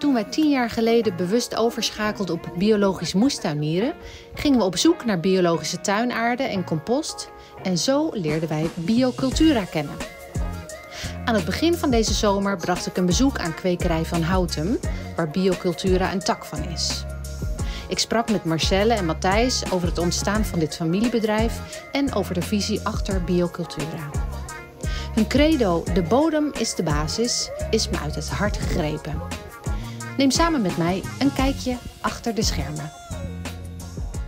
Toen wij tien jaar geleden bewust overschakelden op biologisch moestuinieren, gingen we op zoek naar biologische tuinaarde en compost. En zo leerden wij biocultura kennen. Aan het begin van deze zomer bracht ik een bezoek aan kwekerij van Houtem, waar biocultura een tak van is. Ik sprak met Marcelle en Matthijs over het ontstaan van dit familiebedrijf en over de visie achter biocultura. Hun credo, de bodem is de basis, is me uit het hart gegrepen. Neem samen met mij een kijkje achter de schermen.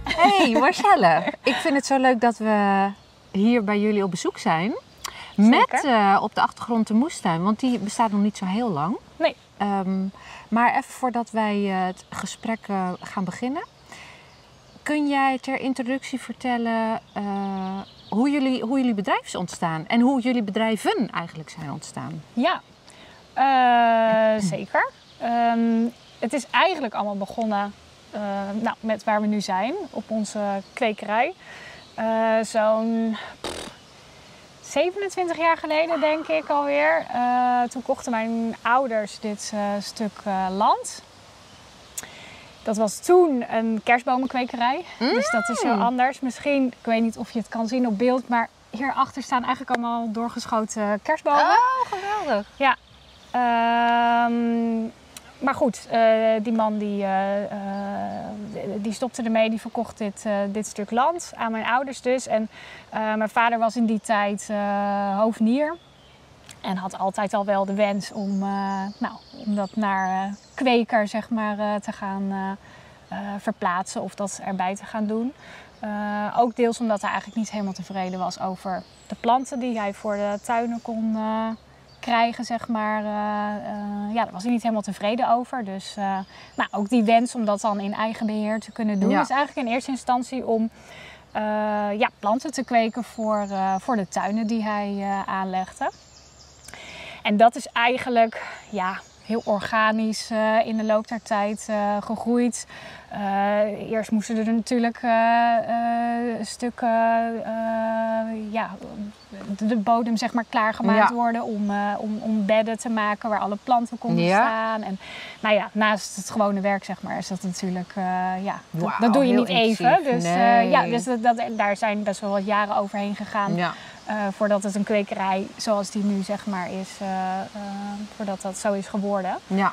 Hey Marcelle, ik vind het zo leuk dat we hier bij jullie op bezoek zijn. Met uh, op de achtergrond de moestuin, want die bestaat nog niet zo heel lang. Nee. Um, maar even voordat wij uh, het gesprek uh, gaan beginnen. Kun jij ter introductie vertellen hoe, jullie, hoe jullie bedrijf is ontstaan? En hoe jullie bedrijven eigenlijk zijn ontstaan? Ja, zeker. Um, het is eigenlijk allemaal begonnen nou, met waar we nu zijn, op onze kwekerij. Zo'n 27 jaar geleden, denk ik alweer. Uh, toen kochten mijn ouders dit uh, stuk land. Dat was toen een kerstbomenkwekerij. Mm. Dus dat is heel anders. Misschien, ik weet niet of je het kan zien op beeld, maar hierachter staan eigenlijk allemaal doorgeschoten kerstbomen. Oh, geweldig. Ja. Um, maar goed, uh, die man die, uh, uh, die stopte ermee, die verkocht dit, dit stuk land aan mijn ouders dus. En mijn vader was in die tijd hoofdnier. En had altijd al wel de wens om, nou, om dat naar kweker zeg maar, te gaan verplaatsen of dat erbij te gaan doen. ook deels omdat hij eigenlijk niet helemaal tevreden was over de planten die hij voor de tuinen kon krijgen, zeg maar. Uh, uh, ja, daar was hij niet helemaal tevreden over. Dus uh, nou, ook die wens om dat dan in eigen beheer te kunnen doen, ja. is eigenlijk in eerste instantie om ja, planten te kweken voor, voor de tuinen die hij aanlegde. En dat is eigenlijk ja, heel organisch in de loop der tijd gegroeid. Uh, eerst moesten er natuurlijk stukken, ja, de bodem zeg maar klaargemaakt ja. worden om, om, om bedden te maken waar alle planten konden ja. staan. En nou ja, naast het gewone werk zeg maar is dat natuurlijk, ja, wow, dat, doe je niet even. Dus, nee. ja, dus dat, dat, daar zijn best wel wat jaren overheen gegaan. Ja. Voordat het een kwekerij zoals die nu zeg maar is, voordat dat zo is geworden. Ja.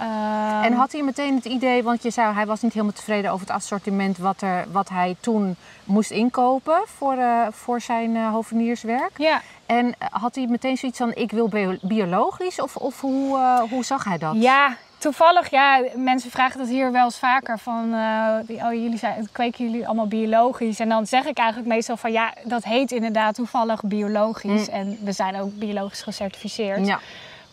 Um, en had hij meteen het idee, want je zei hij was niet helemaal tevreden over het assortiment wat, er, wat hij toen moest inkopen voor, voor zijn hovenierswerk. Ja. En had hij meteen zoiets van ik wil bio biologisch of, of hoe, hoe zag hij dat? Ja, toevallig, ja, mensen vragen dat hier wel eens vaker van, oh jullie zijn, kweken jullie allemaal biologisch? En dan zeg ik eigenlijk meestal van ja, dat heet inderdaad toevallig biologisch mm. en we zijn ook biologisch gecertificeerd. Ja.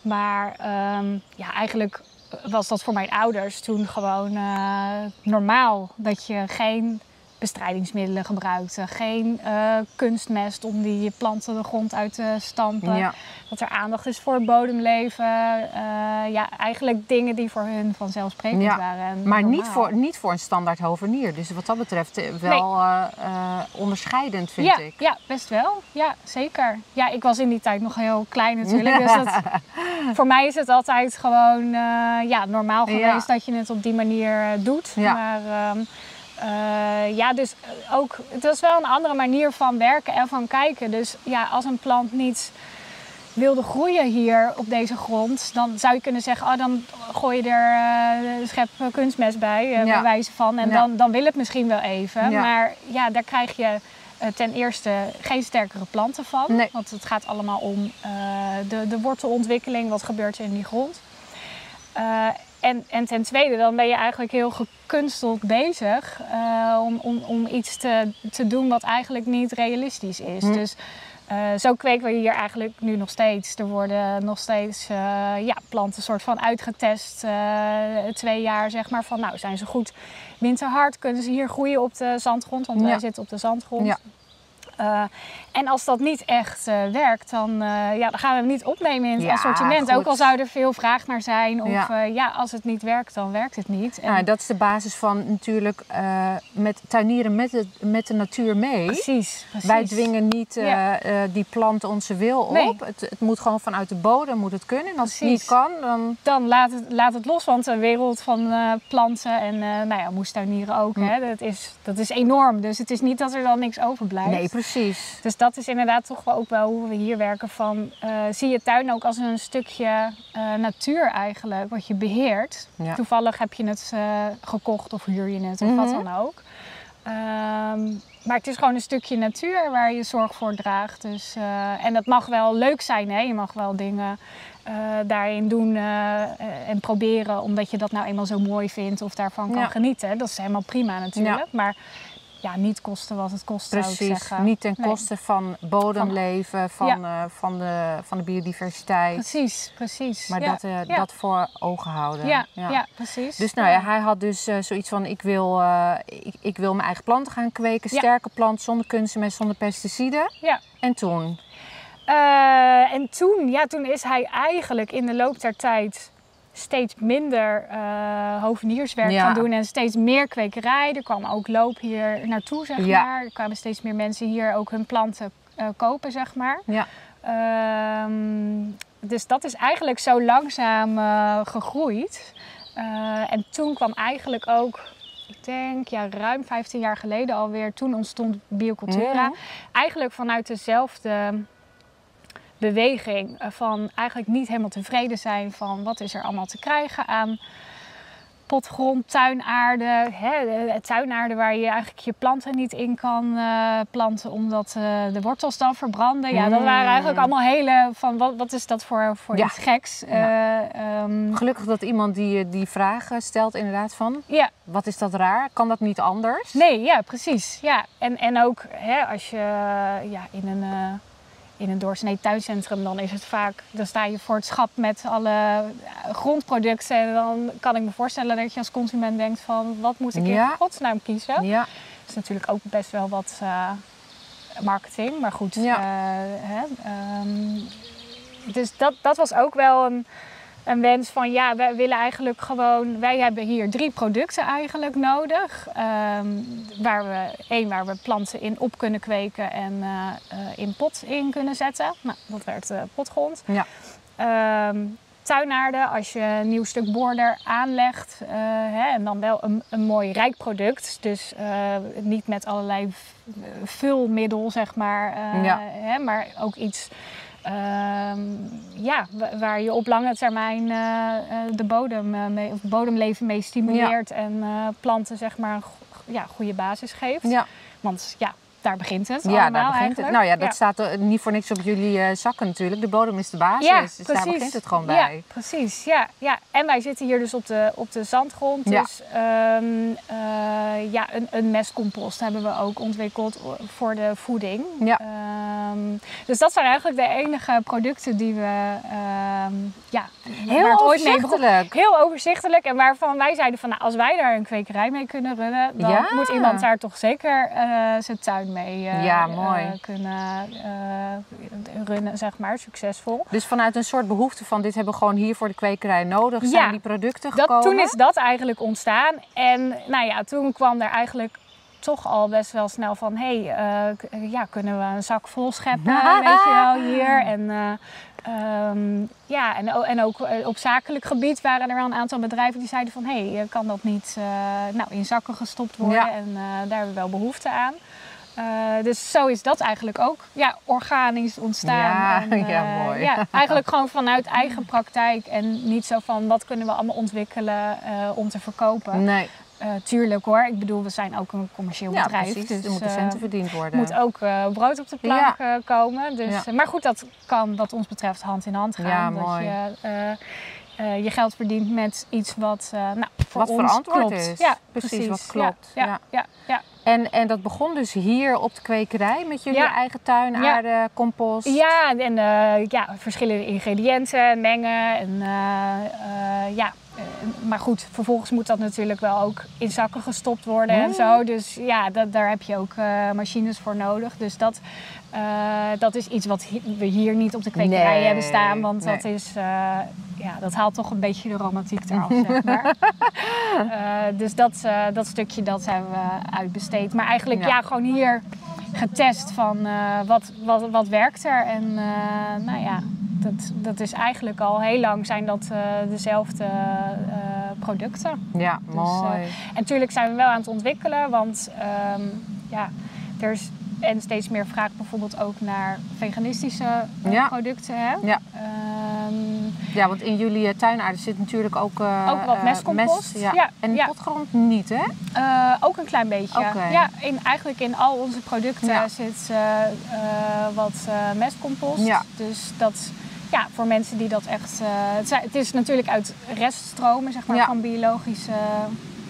Maar um, ja, eigenlijk was dat voor mijn ouders toen gewoon uh, normaal. Dat je geen bestrijdingsmiddelen gebruikte, geen uh, kunstmest om die planten de grond uit te stampen. Ja. Dat er aandacht is voor bodemleven. Uh, ja, eigenlijk dingen die voor hun vanzelfsprekend ja. waren. Maar niet voor, niet voor een standaard hovenier. Dus wat dat betreft wel nee. onderscheidend, vind ja, ik. Ja, best wel. Ja, zeker. Ja, ik was in die tijd nog heel klein natuurlijk. dus dat, voor mij is het altijd gewoon ja, normaal geweest dat je het op die manier doet. Maar um, uh, ja, dus ook, het was wel een andere manier van werken en van kijken. Dus ja, als een plant niet wilde groeien hier op deze grond, dan zou je kunnen zeggen, oh, dan gooi je er uh, schep kunstmest bij, uh, Ja. bij wijze van. En Ja. dan, dan wil het misschien wel even. Ja. Maar ja, daar krijg je eh, ten eerste geen sterkere planten van. Nee. Want het gaat allemaal om eh, de, de wortelontwikkeling, wat gebeurt er in die grond. En, en ten tweede, dan ben je eigenlijk heel gekunsteld bezig eh, om, om, om iets te, te doen wat eigenlijk niet realistisch is. Hm. Dus eh, zo kweken we hier eigenlijk nu nog steeds. Er worden nog steeds eh, ja, planten soort van uitgetest. twee jaar zeg maar van nou zijn ze goed winterhard. Kunnen ze hier groeien op de zandgrond? Want Ja. wij zitten op de zandgrond. Ja. Uh, en als dat niet echt uh, werkt, dan, uh, ja, dan gaan we hem niet opnemen in het Ja, assortiment. goed. Ook al zou er veel vraag naar zijn. Of Ja. ja, als het niet werkt, dan werkt het niet. En Nou, dat is de basis van natuurlijk eh, met tuinieren met, het, met de natuur mee. precies, precies. Wij dwingen niet eh, Ja. eh, die plant onze wil op. Nee. Het, het moet gewoon vanuit de bodem moet het kunnen. En als het niet kan, dan... Dan laat het, laat het los, want de wereld van eh, planten en eh nou ja, moestuinieren ook, hè, dat, is, dat is enorm. Dus het is niet dat er dan niks overblijft. Nee, precies. Dus dat is inderdaad toch wel ook wel hoe we hier werken van eh, zie je tuin ook als een stukje eh, natuur eigenlijk, wat je beheert. Ja. Toevallig heb je het eh, gekocht of huur je het of wat Mhm. dan ook. Ehm, maar het is gewoon een stukje natuur waar je zorg voor draagt. Dus, en dat mag wel leuk zijn, hè? je mag wel dingen daarin doen en proberen omdat je dat nou eenmaal zo mooi vindt of daarvan kan Ja. genieten. Dat is helemaal prima natuurlijk. Maar ja, niet kosten wat het kost zou ik Precies. zeggen. Niet ten Nee. koste van bodemleven, van, eh, van, de, van de biodiversiteit. Precies, precies. Maar ja. dat, eh, ja. dat voor ogen houden. ja, ja. precies. Dus nou ja, hij had dus eh, zoiets van: ik wil, ik, ik wil mijn eigen planten gaan kweken. Sterke plant, zonder kunstmest, zonder pesticiden. Ja. En toen? En toen, ja, toen is hij eigenlijk in de loop der tijd steeds minder eh hovenierswerk Ja. gaan doen en steeds meer kwekerij. Er kwam ook loop hier naartoe, zeg Ja. maar. Er kwamen steeds meer mensen hier ook hun planten eh, kopen, zeg maar. Ja. Ehm, dus dat is eigenlijk zo langzaam eh, gegroeid. En toen kwam eigenlijk ook, ik denk ja, ruim 15 jaar geleden alweer, toen ontstond Biocultura. Mhm. Eigenlijk vanuit dezelfde beweging eh, van eigenlijk niet helemaal tevreden zijn van wat is er allemaal te krijgen aan potgrond, tuinaarde, hè, de- de tuinaarde waar je eigenlijk je planten niet in kan eh, planten omdat eh, de wortels dan verbranden. Ja, dat waren eigenlijk Mm. allemaal hele van wat, wat is dat voor, voor Ja. iets geks. Ja. Eh, ehm, Gelukkig dat iemand die, die vragen stelt, inderdaad, van ja, wat is dat raar? Kan dat niet anders? Nee, ja, precies. Ja. En, en ook hè, als je ja, in een, in een doorsnee tuincentrum, dan is het vaak, dan sta je voor het schap met alle eh, grondproducten. En dan kan ik me voorstellen dat je als consument denkt van, wat moet ik Ja. in godsnaam kiezen? Ja, Dat is natuurlijk ook best wel wat eh, marketing, maar goed. Ja. eh, hè, ehm, dus dat, dat was ook wel een, een wens van ja, wij willen eigenlijk gewoon, wij hebben hier drie producten eigenlijk nodig. ehm, waar we, één waar we planten in op kunnen kweken en eh, in pot in kunnen zetten. Nou, dat werd eh, potgrond. Ja. Ehm, tuinaarden, als je een nieuw stuk border aanlegt eh, hè, en dan wel een, een mooi rijk product. Dus niet met allerlei vulmiddel, zeg maar. Ja. hè, maar ook iets ja, wa- waar je op lange termijn eh, eh, de bodem, eh, mee, of bodemleven mee stimuleert. En planten zeg maar een ja, goede basis geeft. ja. Want ja, daar begint het ja daar begint eigenlijk. het. Nou ja, dat Ja. staat niet voor niks op jullie eh, zakken natuurlijk. De bodem is de basis, Ja, dus daar begint het gewoon Ja, bij. precies. Ja, ja. En wij zitten hier dus op de, op de zandgrond. Ja. Dus ehm, eh, ja, een, een mestcompost hebben we ook ontwikkeld voor de voeding. Ja. Ehm, dus dat zijn eigenlijk de enige producten die we ehm, ja, Heel overzichtelijk. Heel overzichtelijk en waarvan wij zeiden van nou, als wij daar een kwekerij mee kunnen runnen, dan Ja. moet iemand daar toch zeker eh, zijn tuin mee eh, Ja, eh, mooi. kunnen eh, runnen, zeg maar, succesvol. Dus vanuit een soort behoefte van dit hebben we gewoon hier voor de kwekerij nodig, Ja. zijn die producten Dat, gekomen. toen is dat eigenlijk ontstaan. En nou ja, toen kwam er eigenlijk toch al best wel snel van... hé, hey, ja, kunnen we een zak vol scheppen, weet je wel, hier. En, eh, ehm, ja, en, en ook op zakelijk gebied waren er wel een aantal bedrijven die zeiden van... hé, hey, kan dat niet nou, in zakken gestopt worden? Ja. En daar hebben we wel behoefte aan. Eh, dus zo is dat eigenlijk ook ja, organisch ontstaan. Ja, En, ja, eh, mooi. Ja, eigenlijk gewoon vanuit eigen praktijk en niet zo van wat kunnen we allemaal ontwikkelen eh, om te verkopen. Nee, tuurlijk hoor, ik bedoel we zijn ook een commercieel ja bedrijf. precies. dus er moeten centen verdiend worden. moet ook brood op de plank eh, komen. Dus, Ja. maar goed, dat kan wat ons betreft hand in hand gaan. Ja, dat mooi. je eh, eh, je geld verdient met iets wat nou, voor Wat ons verantwoord klopt. is. Ja, Precies, wat Ja, klopt. Ja, Ja. ja. Ja, En, en dat begon dus hier op de kwekerij met jullie Ja. eigen tuin, Ja. compost. Ja, en eh, ja, verschillende ingrediënten mengen. En eh, eh, ja, maar goed, vervolgens moet dat natuurlijk wel ook in zakken gestopt worden en Mm. zo. Dus ja, dat, daar heb je ook eh, machines voor nodig. Dus dat, eh, dat is iets wat hi- we hier niet op de kwekerij Nee, hebben staan. Want dat, is, eh, ja, dat haalt toch een beetje de romantiek eraf, zeg maar. Eh, dus dat, eh, dat stukje dat hebben we uitbesteed. Maar eigenlijk Ja. ja, gewoon hier getest van eh, wat, wat, wat werkt er. En eh, nou ja, dat, dat is eigenlijk al heel lang zijn dat eh, dezelfde eh, producten. Ja, Dus, mooi. En natuurlijk zijn we wel aan het ontwikkelen, want ehm, ja, er is en steeds meer vraag bijvoorbeeld ook naar veganistische eh, Ja. producten. Hè? Ja. Ehm, ja, want in jullie eh, tuinaarden zit natuurlijk ook... eh, Ook wat eh, mestcompost. mest, ja. Ja, En ja. potgrond niet, hè? Eh, ook een klein beetje. Ja, in, eigenlijk in al onze producten zit eh, eh, wat eh, mestcompost. Ja. Dus dat, ja, voor mensen die dat echt. eh, het, zijn- het is natuurlijk uit reststromen, zeg maar, Ja. van biologische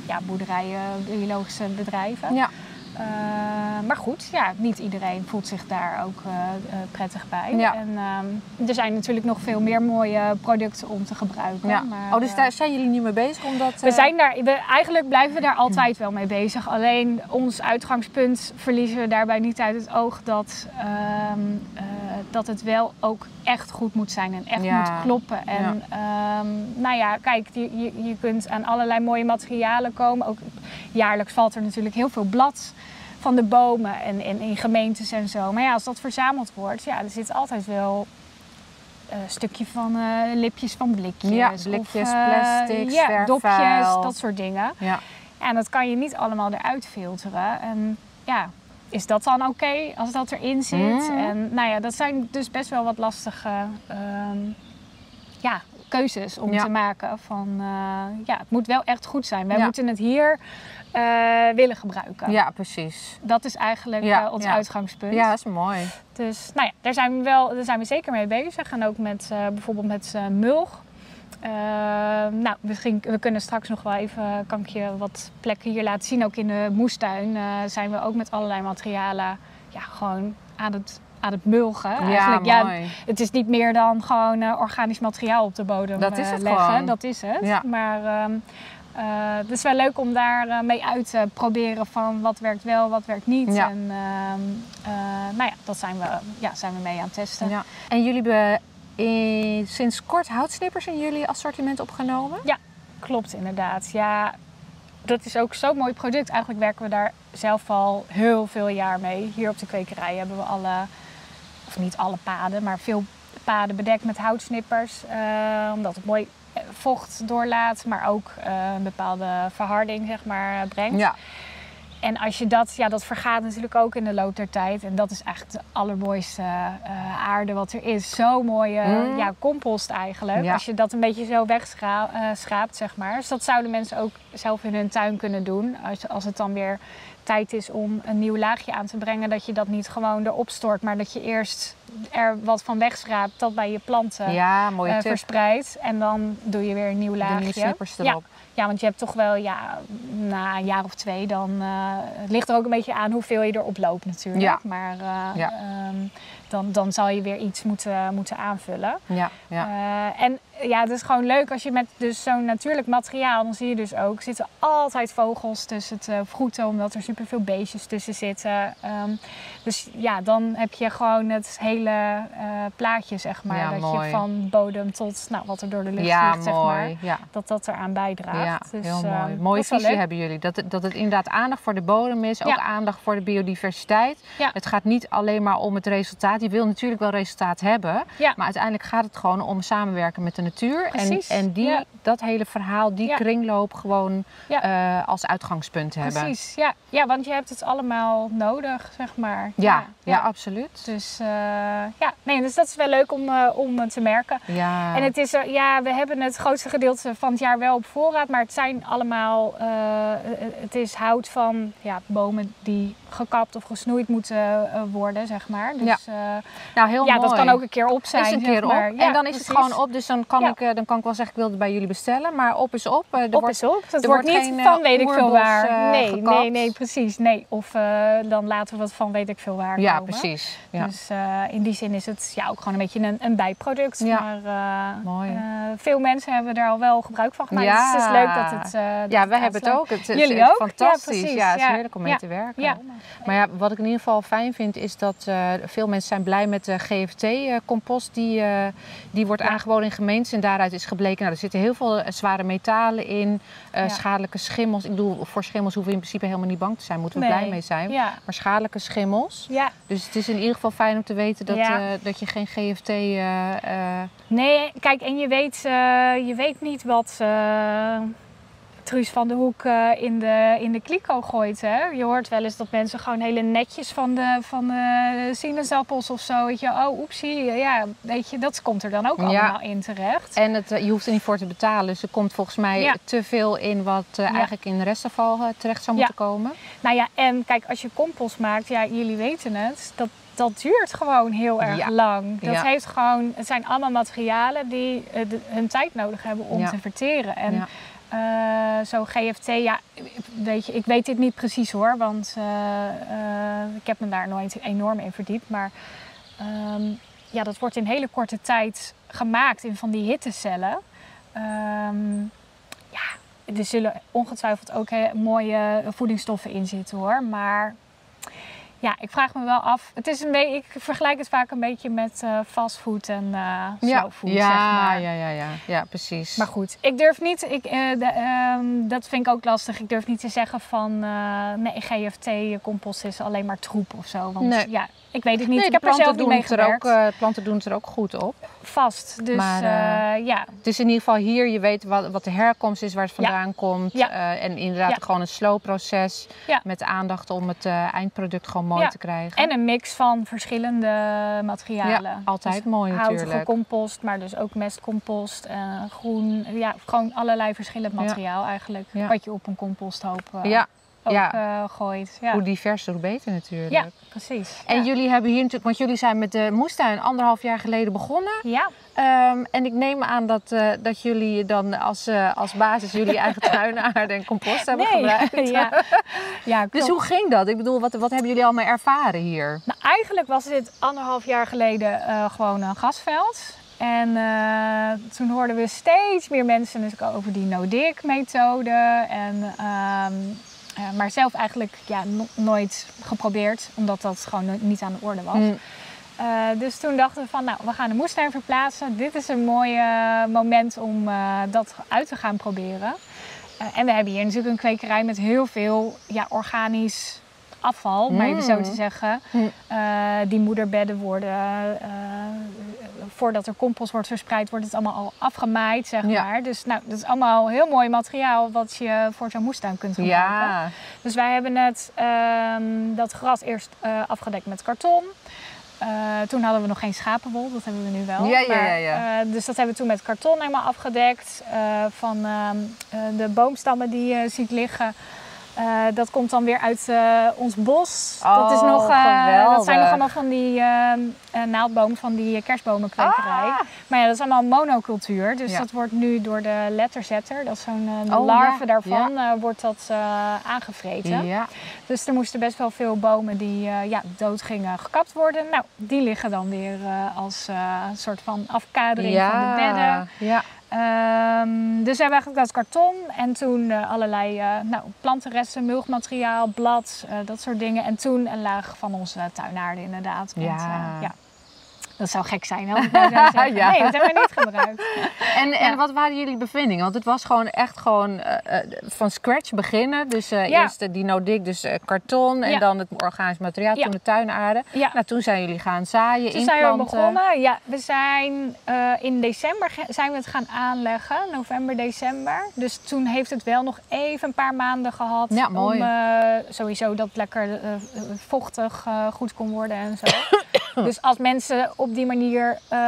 ja, boerderijen, biologische bedrijven. Ja. Eh, maar goed, ja, niet iedereen voelt zich daar ook eh, eh, prettig bij. Ja. En ehm, er zijn natuurlijk nog veel meer mooie producten om te gebruiken. ja. Maar, oh, dus daar zijn jullie niet mee bezig? Omdat, we zijn daar, we, eigenlijk blijven we daar altijd wel mee bezig. Alleen ons uitgangspunt verliezen we daarbij niet uit het oog dat, ehm, eh, dat het wel ook echt goed moet zijn en echt Ja. moet kloppen. En ehm, nou ja, kijk, je, je, je kunt aan allerlei mooie materialen komen. Ook jaarlijks valt er natuurlijk heel veel blad van de bomen en, en in gemeentes en zo. Maar ja, als dat verzameld wordt, ja, er zit altijd wel een stukje van eh, lipjes van blikjes. Ja, of, blikjes, eh, plastics, ja, dopjes, dat soort dingen. Ja. En dat kan je niet allemaal eruit filteren. En ja, is dat dan oké als dat erin zit? Mm. En nou ja, dat zijn dus best wel wat lastige ehm, ja, keuzes om Ja. te maken. Van eh, ja, het moet wel echt goed zijn. Wij Ja. moeten het hier eh, willen gebruiken. ja, precies. Dat is eigenlijk Ja, eh, ons uitgangspunt. Ja, dat is mooi. Dus nou ja, daar zijn we, wel, daar zijn we zeker mee bezig. En ook met bijvoorbeeld met mulch. Eh, nou, misschien, we kunnen straks nog wel even, kan ik je wat plekken hier laten zien. Ook in de moestuin zijn we ook met allerlei materialen ja, gewoon aan het, aan het mulgen. Eigenlijk, ja, ja, mooi. het is niet meer dan gewoon eh, organisch materiaal op de bodem Dat is eh, het leggen. gewoon. Dat is het. Ja. Maar ehm, eh, het is wel leuk om daar mee uit te proberen van wat werkt wel, wat werkt niet. Ja. En ehm, eh, nou ja, dat zijn we, ja, zijn we mee aan het testen. Ja. En jullie hebben sinds kort houtsnippers in jullie assortiment opgenomen? Klopt inderdaad. Ja, dat is ook zo'n mooi product. Eigenlijk werken we daar zelf al heel veel jaar mee. Hier op de kwekerij hebben we alle, niet alle paden, maar veel paden bedekt met houtsnippers. eh, omdat het mooi eh, vocht doorlaat, maar ook eh, een bepaalde verharding zeg maar, brengt. Ja. En als je dat, ja, dat vergaat natuurlijk ook in de loop der tijd. En dat is echt de allermooiste eh, aarde wat er is. Zo mooie Mm. ja, compost eigenlijk. Ja. Als je dat een beetje zo wegschraapt, zeg maar. Dus dat zouden mensen ook zelf in hun tuin kunnen doen. Als, als het dan weer tijd is om een nieuw laagje aan te brengen. Dat je dat niet gewoon erop stort, maar dat je eerst er wat van wegschraapt. Dat bij je planten Ja, eh, verspreidt. En dan doe je weer een nieuw De laagje. nieuwe snippers Ja. erop. Ja, want je hebt toch wel, ja, na een jaar of twee, dan uh, het ligt er ook een beetje aan hoeveel je erop loopt natuurlijk. Ja. Maar uh, Ja. um, dan, dan zal je weer iets moeten, moeten aanvullen. Ja, ja. Uh, en ja, het is gewoon leuk als je met dus zo'n natuurlijk materiaal, dan zie je dus ook, zitten altijd vogels tussen het uh, vroeten, omdat er superveel beestjes tussen zitten. Um, dus ja, dan heb je gewoon het hele uh, plaatje, zeg maar. Ja, dat mooi. je van bodem tot nou, wat er door de lucht ja, vliegt, zeg maar. Dat dat eraan bijdraagt. Ja, dus, heel mooi. Mooie wel visie hebben jullie. Dat het, dat het inderdaad aandacht voor de bodem is, ook aandacht voor de biodiversiteit. Ja. Het gaat niet alleen maar om het resultaat. Je wil natuurlijk wel resultaat hebben, Ja. maar uiteindelijk gaat het gewoon om samenwerken met de natuur. En, Precies, en die, ja. dat hele verhaal, die kringloop gewoon eh, als uitgangspunt hebben. Precies, ja. ja, want je hebt het allemaal nodig, zeg maar. Ja, ja, absoluut. Dus uh, ja, nee, dus dat is wel leuk om, uh, om te merken. Ja. En het is, ja, we hebben het grootste gedeelte van het jaar wel op voorraad, maar het zijn allemaal, het is hout van ja, bomen die gekapt of gesnoeid moeten worden, zeg maar. Dus, Ja. Ja, nou, heel ja mooi. dat kan ook een keer op zijn. is een zeg keer op. maar. Ja, en dan is precies. het gewoon op, dus dan kan Ja. ik, eh, dan kan ik wel zeggen, ik wil het bij jullie bestellen. Maar op is op. eh, er op wordt, is op. Dat er wordt niet geen, van weet ik veel waar. nee, gekapt. nee, nee, precies. Nee. Of dan laten we het van weet ik veel waar ja, komen. precies. Ja. Dus in die zin is het ja, ook gewoon een beetje een, een bijproduct. Ja. Maar Mooi. veel mensen hebben er al wel gebruik van gemaakt. Ja. Dus het is leuk dat het. dat ja, wij hebben het ook. Het, Jullie is ook? fantastisch. Ja, het is heerlijk om mee te werken. Maar ja, wat ik in ieder geval fijn vind, is dat veel mensen zijn blij met de GFT-compost die, eh, die wordt Ja. aangeboden in gemeentes. En daaruit is gebleken, nou, er zitten heel veel eh, zware metalen in, eh, Ja. schadelijke schimmels. Ik bedoel, voor schimmels hoeven we in principe helemaal niet bang te zijn, moeten we Nee. blij mee zijn. Ja. Maar schadelijke schimmels. ja, Dus het is in ieder geval fijn om te weten dat, dat je geen GFT... nee, kijk, en je weet, je weet niet wat. Truus van de Hoek eh, in, de, in de kliko gooit. Hè? Je hoort wel eens dat mensen gewoon hele netjes van de, van de sinaasappels of zo. Weet je, oh oepsie, ja, weet je, dat komt er dan ook Ja. allemaal in terecht. En het, eh, je hoeft er niet voor te betalen. Dus er komt volgens mij Ja. te veel in wat eh, Ja. eigenlijk in de restafval terecht zou moeten komen. Nou ja, en kijk, als je compost maakt, ja, jullie weten het, dat, dat duurt gewoon heel erg Ja. lang. Dat Ja. heeft gewoon, het zijn allemaal materialen die de- hun tijd nodig hebben om Ja. te verteren. En Eh, zo GFT, ja, weet je, ik weet dit niet precies hoor, want eh, eh, ik heb me daar nooit enorm in verdiept. Maar ehm, ja, dat wordt in hele korte tijd gemaakt in van die hittecellen. Ehm, ja, er zullen ongetwijfeld ook mooie voedingsstoffen in zitten hoor. Maar ja, ik vraag me wel af. Het is een beetje, ik vergelijk het vaak een beetje met eh fastfood en food, ja, zeg maar. ja, ja, ja, ja, precies. Maar goed, ik durf niet, ik, eh, de, ehm, dat vind ik ook lastig. Ik durf niet te zeggen van nee, GFT-compost is alleen maar troep of zo. Want Nee. ja, ik weet het niet. Nee, ik heb er zelf planten niet mee er ook, planten doen het er ook goed op. Vast. Dus Maar, ja, Het is in ieder geval hier, je weet wat, wat de herkomst is, waar het Ja. vandaan komt. Ja. En inderdaad gewoon een slow proces met aandacht om het eindproduct gewoon mooi Ja. te krijgen. en een mix van verschillende materialen. Ja, altijd Dus mooi Houtige natuurlijk. compost, maar dus ook mestcompost, eh, groen. Ja, gewoon allerlei verschillend materiaal eigenlijk. Wat je op een composthoop eh, ja, ook ja. eh, gooit. Ja. hoe diverser, hoe beter natuurlijk. ja, precies. En ja. jullie hebben hier natuurlijk, want jullie zijn met de moestuin anderhalf jaar geleden begonnen. Ja, Ehm, en ik neem aan dat, eh, dat jullie dan als, eh, als basis jullie eigen tuinaarde en compost hebben gebruikt. ja. ja Dus klopt. hoe ging dat? Ik bedoel, wat, wat hebben jullie allemaal ervaren hier? Nou, eigenlijk was dit anderhalf jaar geleden gewoon een gasveld. En toen hoorden we steeds meer mensen dus over die no-dig-methode. En, ehm, eh, maar zelf eigenlijk ja, no- nooit geprobeerd, omdat dat gewoon no- niet aan de orde was. Mm, Eh, dus toen dachten we van, nou, we gaan de moestuin verplaatsen. Dit is een mooi eh, moment om dat uit te gaan proberen. En we hebben hier natuurlijk een kwekerij met heel veel ja, organisch afval, om even zo te Mm. zeggen. Mm. Eh, die moederbedden worden, eh, voordat er compost wordt verspreid, wordt het allemaal al afgemaaid, zeg Ja. maar. Dus nou, dat is allemaal heel mooi materiaal wat je voor zo'n moestuin kunt gebruiken. Ja, Dus wij hebben het, ehm, dat gras eerst eh, afgedekt met karton. Toen hadden we nog geen schapenwol, dat hebben we nu wel. Ja, ja, Maar, ja, ja. dus dat hebben we toen met karton helemaal afgedekt. van ehm, eh, de boomstammen die je ziet liggen. Eh, dat komt dan weer uit eh, ons bos. dat, is Oh, nog, eh, dat zijn nog allemaal van die naaldbomen van die kerstbomenkwekerij. Maar ja, dat is allemaal monocultuur. Dus Ja. dat wordt nu door de letterzetter, dat is zo'n Oh, larve ja, daarvan, wordt dat aangevreten. Dus er moesten best wel veel bomen die ja, dood gingen gekapt worden. Nou, die liggen dan weer als soort van afkadering van de bedden. Ja. Ehm, dus we hebben eigenlijk dat karton en toen eh, allerlei eh, nou, plantenresten, mulchmateriaal, blad, eh, dat soort dingen. En toen een laag van onze tuinaarde inderdaad. Ja. Dat zou gek zijn, hè? Ja. Nee, dat hebben we niet gebruikt. En, en wat waren jullie bevindingen? Want het was gewoon echt gewoon eh, eh, van scratch beginnen. Dus Ja. eerst die no-dig, dus karton en dan het organisch materiaal, toen de tuinaarde. Ja. Nou, toen zijn jullie gaan zaaien, Toen zijn we begonnen. Ja, we zijn in december zijn we het gaan aanleggen, november, december. Dus toen heeft het wel nog even een paar maanden gehad. Ja, mooi. Om sowieso dat het lekker vochtig goed kon worden en zo. dus als mensen op die manier eh,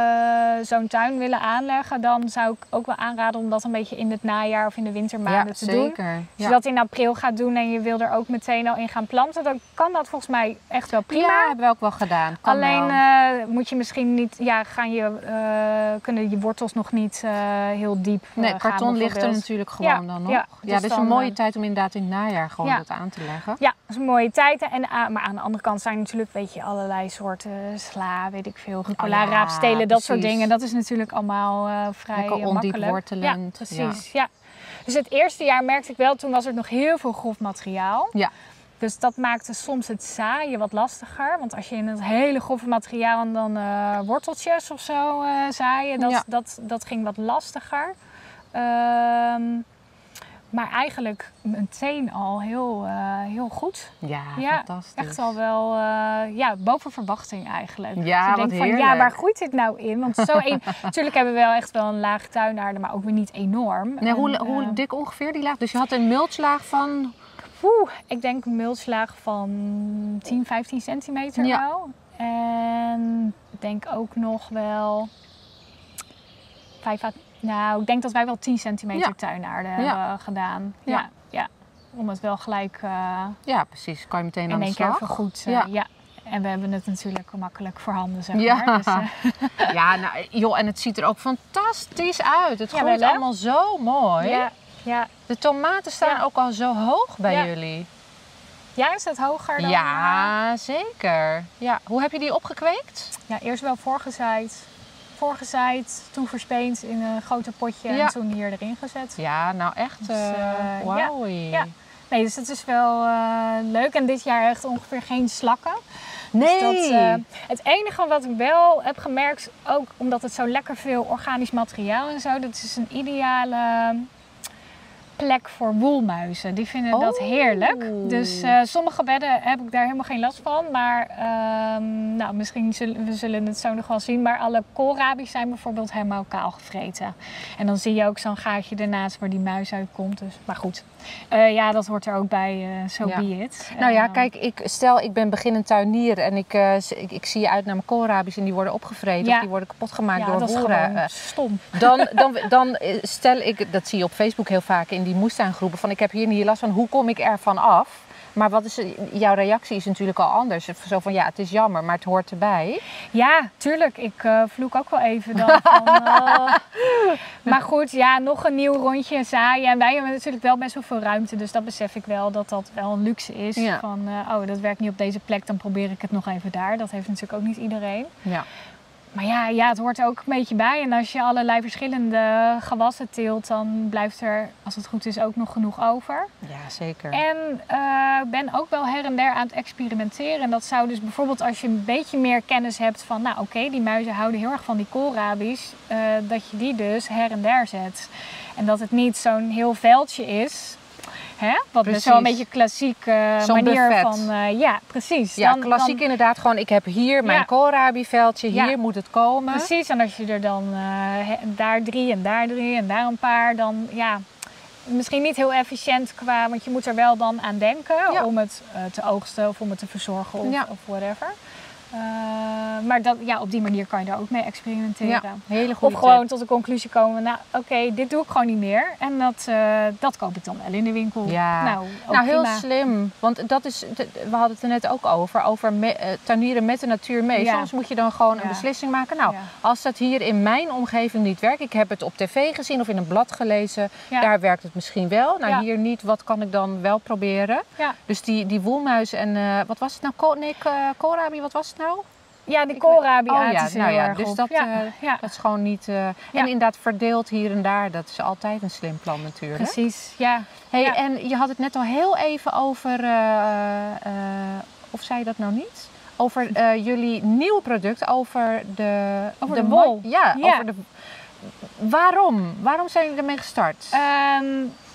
zo'n tuin willen aanleggen, dan zou ik ook wel aanraden om dat een beetje in het najaar of in de wintermaanden ja, te doen. zeker. Als Ja. je dat in april gaat doen en je wil er ook meteen al in gaan planten, dan kan dat volgens mij echt wel prima. Ja, hebben we ook wel gedaan. Kan Alleen wel. eh, moet je misschien niet, ja, gaan je, eh, kunnen je wortels nog niet heel diep. Nee, gaan karton ligt er natuurlijk gewoon Ja, dan nog. ja, Ja, dus dus een mooie tijd om inderdaad in het najaar gewoon dat aan te leggen. Ja, dat is een mooie tijd. En, ah, maar aan de andere kant zijn natuurlijk, weet je, allerlei soorten sla, weet ik veel, rucola, Oh raapstelen, dat soort dingen. Dat is natuurlijk allemaal eh, vrij Lekker eh, ondiep wortelend, Ja, precies. Ja. Dus het eerste jaar merkte ik wel, toen was er nog heel veel grof materiaal. Ja. Dus dat maakte soms het zaaien wat lastiger. Want als je in het hele grove materiaal en dan eh, worteltjes of zo zaaien, dat, Ja. dat, dat ging wat lastiger. Ehm, maar eigenlijk meteen al heel, eh, heel goed. Ja, Ja, fantastisch. Echt al wel eh, ja, boven verwachting eigenlijk. Ja, Dus wat denkt van ja, heerlijk. waar groeit dit nou in? Want zo een, natuurlijk hebben we wel echt wel een laag tuinaarde, maar ook weer niet enorm. Nee, hoe, hoe eh, dik ongeveer die laag? Dus je had een mulchlaag van... Oeh, ik denk een mulchlaag van 10, 15 centimeter Ja. wel. En ik denk ook nog wel 5 à, nou, ik denk dat wij wel 10 centimeter Ja. tuinaarde hebben gedaan. Ja. Ja. Om het wel gelijk eh, Ja, precies. Kan je meteen aan in de één keer slag. even goed. eh, Ja. En we hebben het natuurlijk makkelijk voorhanden, zeg Ja. maar. Dus, eh, Ja, nou, joh, en het ziet er ook fantastisch uit. Het Ja, groeit allemaal zo mooi. ja, ja. De tomaten staan Ja. ook al zo hoog bij jullie. ja, is dat hoger dan? eh, Ja, zeker. Ja. Hoe heb je die opgekweekt? Ja, eerst wel voorgezaaid. Voorgezaaid, toen verspeend in een groter potje Ja. en toen hier erin gezet. Ja, nou echt. Dus, eh eh, wauw. ja. Nee, dus dat is wel eh, leuk. En dit jaar echt ongeveer geen slakken. Nee. Dus dat, eh, het enige wat ik wel heb gemerkt, ook omdat het zo lekker veel organisch materiaal en zo, dat is een ideale plek voor woelmuizen. Die vinden dat Oh. heerlijk. Dus eh, sommige bedden heb ik daar helemaal geen last van. Maar ehm, nou, misschien zullen we zullen het zo nog wel zien. Maar alle koolrabi's zijn bijvoorbeeld helemaal kaal gevreten. En dan zie je ook zo'n gaatje ernaast waar die muis uitkomt. Dus, maar goed, Eh, ja, dat hoort er ook bij. eh so Ja. be it. Nou ja, Ehm, kijk, ik, stel ik ben beginnend tuinier en ik, ik, ik zie uit naar mijn koolrabi's en die worden opgevreten Ja. of die worden kapot gemaakt ja, door dat is boeren. stom. dan, dan, dan stel ik, dat zie je op Facebook heel vaak in die moestuingroepen, van ik heb hier niet last van, hoe kom ik ervan af? Maar wat is eh, jouw reactie is natuurlijk al anders. Zo van ja, het is jammer, maar het hoort erbij. Ja, tuurlijk. Ik eh, vloek ook wel even dan. Van, oh. Maar goed, ja, nog een nieuw rondje zaaien. En wij hebben natuurlijk wel best wel veel ruimte. Dus dat besef ik wel dat dat wel een luxe is. Ja. Van, eh, oh, dat werkt niet op deze plek, dan probeer ik het nog even daar. Dat heeft natuurlijk ook niet iedereen. Ja. Maar ja, ja, het hoort er ook een beetje bij. En als je allerlei verschillende gewassen teelt, dan blijft er, als het goed is, ook nog genoeg over. Ja, zeker. En eh, ben ook wel her en der aan het experimenteren. En dat zou dus bijvoorbeeld als je een beetje meer kennis hebt van, nou oké, die muizen houden heel erg van die koolrabi's, eh, dat je die dus her en der zet. En dat het niet zo'n heel veldje is. Hè? Wat een Precies. beetje klassieke Zo'n manier buffet. van. eh, ja, precies. ja, Dan- klassiek dan- inderdaad gewoon, ik heb hier mijn Ja. koolrabi-veldje, Ja. hier moet het komen. Precies, en als je er dan eh, he- daar drie en daar drie en daar een paar, dan ja, misschien niet heel efficiënt qua, want je moet er wel dan aan denken Ja. om het eh, te oogsten of om het te verzorgen of, of whatever. Eh, maar dat, ja, op die manier kan je daar ook mee experimenteren. Ja, hele goede Of gewoon tot de conclusie komen, nou oké, dit doe ik gewoon niet meer. En dat, eh, dat koop ik dan wel in de winkel. Ja. Nou, Nou, heel prima. slim. Want dat is, we hadden het er net ook over, over me, eh, tuinieren met de natuur mee. Ja. Soms moet je dan gewoon een beslissing maken. Nou, als dat hier in mijn omgeving niet werkt, ik heb het op tv gezien of in een blad gelezen, daar werkt het misschien wel. Nou, hier niet, wat kan ik dan wel proberen? Ja. Dus die, die woelmuis en, wat was het nou? Nee, koolrabi, wat was het nou? Ja, die Ik- koolrabi Oh ja, nou ja, dus dat, ja, eh, ja. Dat is gewoon niet... eh, En inderdaad verdeeld hier en daar, dat is altijd een slim plan natuurlijk. precies. Ja. Hey. En je had het net al heel even over, eh, of zei je dat nou niet? Over jullie nieuwe product, over de... Over de mo- wol. Ja, Ja. over de... Waarom? Waarom zijn jullie ermee gestart? Ehm,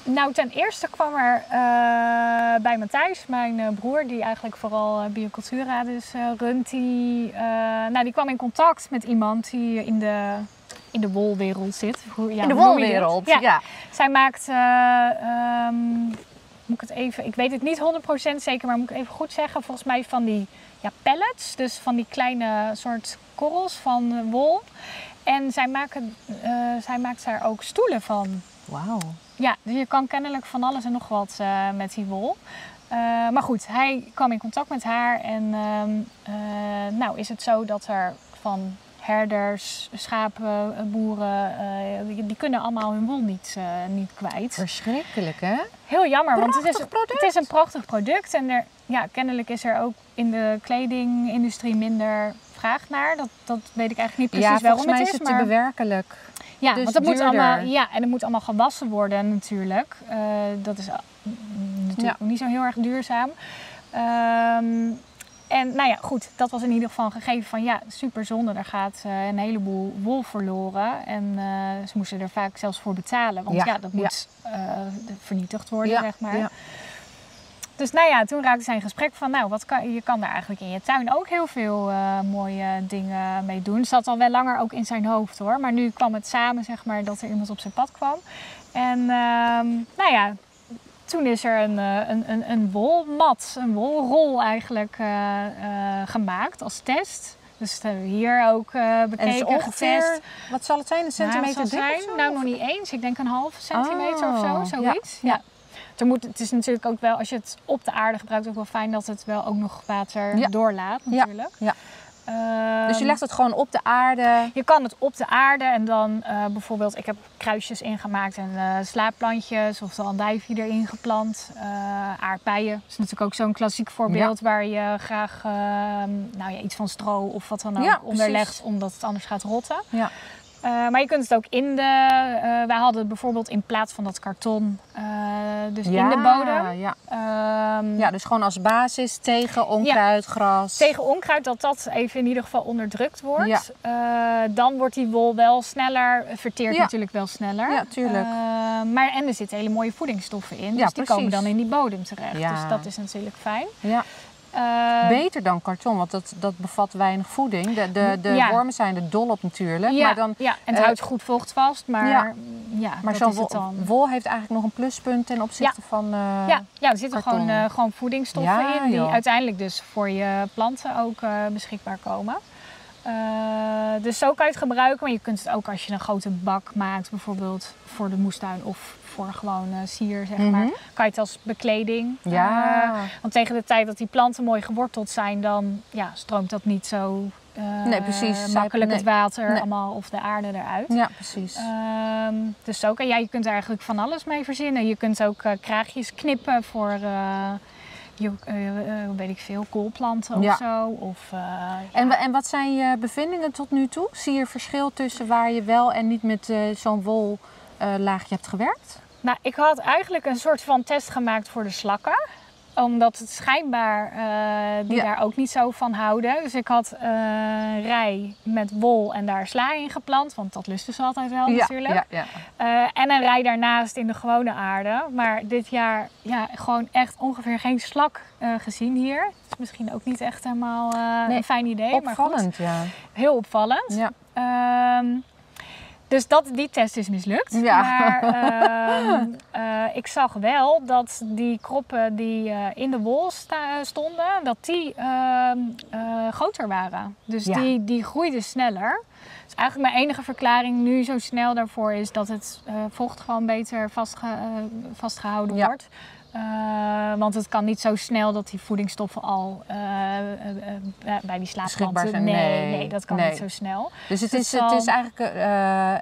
nou, ten eerste kwam er eh, bij Matthijs, mijn eh, broer, die eigenlijk vooral uh, biocultura dus eh, runt, die, eh, nou, die kwam in contact met iemand die in de, in de wolwereld zit. Hoe, ja, In de wolwereld, Ja. ja. Zij maakt, eh, ehm, moet ik het even, ik weet het niet 100% zeker, maar moet ik even goed zeggen, volgens mij van die ja, pellets, dus van die kleine soort korrels van eh, wol. En zij, maken, eh, zij maakt daar ook stoelen van. Wauw. Ja, dus je kan kennelijk van alles en nog wat eh, met die wol. Eh, maar goed, hij kwam in contact met haar en ehm, eh, nou is het zo dat er van herders, schapen, boeren, die, die kunnen allemaal hun wol niet, niet kwijt. Verschrikkelijk, hè? Heel jammer, want het is, product. het is een prachtig product. En er, ja, kennelijk is er ook in de kledingindustrie minder vraag naar. Dat, dat weet ik eigenlijk niet precies ja, waarom volgens mij het is is. het te bewerkelijk. Ja, dus want het moet allemaal, ja, en het moet allemaal gewassen worden natuurlijk. Eh, dat is uh, natuurlijk ook niet zo heel erg duurzaam. Ehm, en nou ja, goed, dat was in ieder geval een gegeven van ja, super zonde. Er gaat eh, een heleboel wol verloren. En eh, ze moesten er vaak zelfs voor betalen. Want ja, Ja, dat ja. moet vernietigd worden, Ja, zeg maar. Dus nou ja, toen raakte zij in gesprek van, nou, wat kan, je kan daar eigenlijk in je tuin ook heel veel eh, mooie dingen mee doen. Zat al wel langer ook in zijn hoofd hoor, maar nu kwam het samen, zeg maar, dat er iemand op zijn pad kwam. En ehm, nou ja, toen is er een, eh, een, een, een wolmat, een wolrol eigenlijk eh, gemaakt als test. Dus dat hebben we hier ook En is bekeken, ongeveer, getest. wat zal het zijn, een centimeter Nou, dik zijn, nou nog niet eens. Ik denk een halve centimeter of Oh, zo, zoiets. ja. Ja. Er moet, het is natuurlijk ook wel, als je het op de aarde gebruikt, ook wel fijn dat het wel ook nog water Ja. doorlaat natuurlijk. ja. Ehm, Dus je legt het gewoon op de aarde. je kan het op de aarde en dan eh, bijvoorbeeld, ik heb kruisjes ingemaakt en eh, slaapplantjes of de andijvie erin geplant. Eh, aardbeien is natuurlijk ook zo'n klassiek voorbeeld waar je graag ehm, nou ja, iets van stro of wat dan ook Ja, onder legt, precies. omdat het anders gaat rotten. Ja. Eh, maar je kunt het ook in de, eh, wij hadden het bijvoorbeeld in plaats van dat karton, eh, dus in de bodem. Ja. Ehm, ja, dus gewoon als basis tegen onkruid, gras. tegen onkruid, dat dat even in ieder geval onderdrukt wordt. Ja. Dan wordt die wol wel sneller, verteert Ja. natuurlijk wel sneller. Ja, tuurlijk. Maar en er zitten hele mooie voedingsstoffen in. Ja, dus die komen dan in die bodem terecht. Ja. Dus dat is natuurlijk fijn. Ja. Eh, Beter dan karton, want dat, dat bevat weinig voeding. De, de, de Ja. wormen zijn er dol op natuurlijk. ja, Maar, dan, ja, en het eh, houdt goed vocht vast, maar Ja. ja, maar zo'n wol, wol heeft eigenlijk nog een pluspunt ten opzichte van... eh, Ja, ja, er zitten karton. gewoon, gewoon voedingsstoffen in die joh. uiteindelijk dus voor je planten ook beschikbaar komen. Dus zo kan je het gebruiken, maar je kunt het ook als je een grote bak maakt, bijvoorbeeld voor de moestuin of voor gewoon eh, sier, zeg maar, Mhm. kan je het als bekleding. Ja. eh, want tegen de tijd dat die planten mooi geworteld zijn, dan ja, stroomt dat niet zo eh, Nee, precies. makkelijk Nee. het water Nee. allemaal of de aarde eruit. ja, precies. Ehm, dus zo kan ja, je kunt er eigenlijk van alles mee verzinnen. Je kunt ook kraagjes knippen voor, je, weet ik veel, koolplanten Ja. of zo. Of, En, ja. wa- en wat zijn je bevindingen tot nu toe? Zie je verschil tussen waar je wel en niet met zo'n wollaagje hebt gewerkt? Nou, ik had eigenlijk een soort van test gemaakt voor de slakken omdat het schijnbaar eh, die Ja. daar ook niet zo van houden. Dus ik had een rij met wol en daar sla in geplant. Want dat lusten ze altijd wel natuurlijk. Ja, ja. Eh, en een rij daarnaast in de gewone aarde. Maar dit jaar ja, gewoon echt ongeveer geen slak gezien hier. Is misschien ook niet echt helemaal Nee, een fijn idee. Maar goed, Opvallend, ja. heel opvallend. ja. Ehm, dus dat, die test is mislukt. Ja. Maar ehm, eh, ik zag wel dat die kroppen die eh, in de wol sta- stonden, dat die ehm, eh, groter waren. Dus Ja. die, die groeiden sneller. Dus eigenlijk mijn enige verklaring nu zo snel daarvoor is dat het vocht gewoon beter vastge- eh, vastgehouden Ja. wordt. Eh, want het kan niet zo snel dat die voedingsstoffen al eh, eh, bij die slaapplanten... zijn. Nee, Nee, nee, dat kan nee. niet zo snel. Dus het Dus is, het is eigenlijk,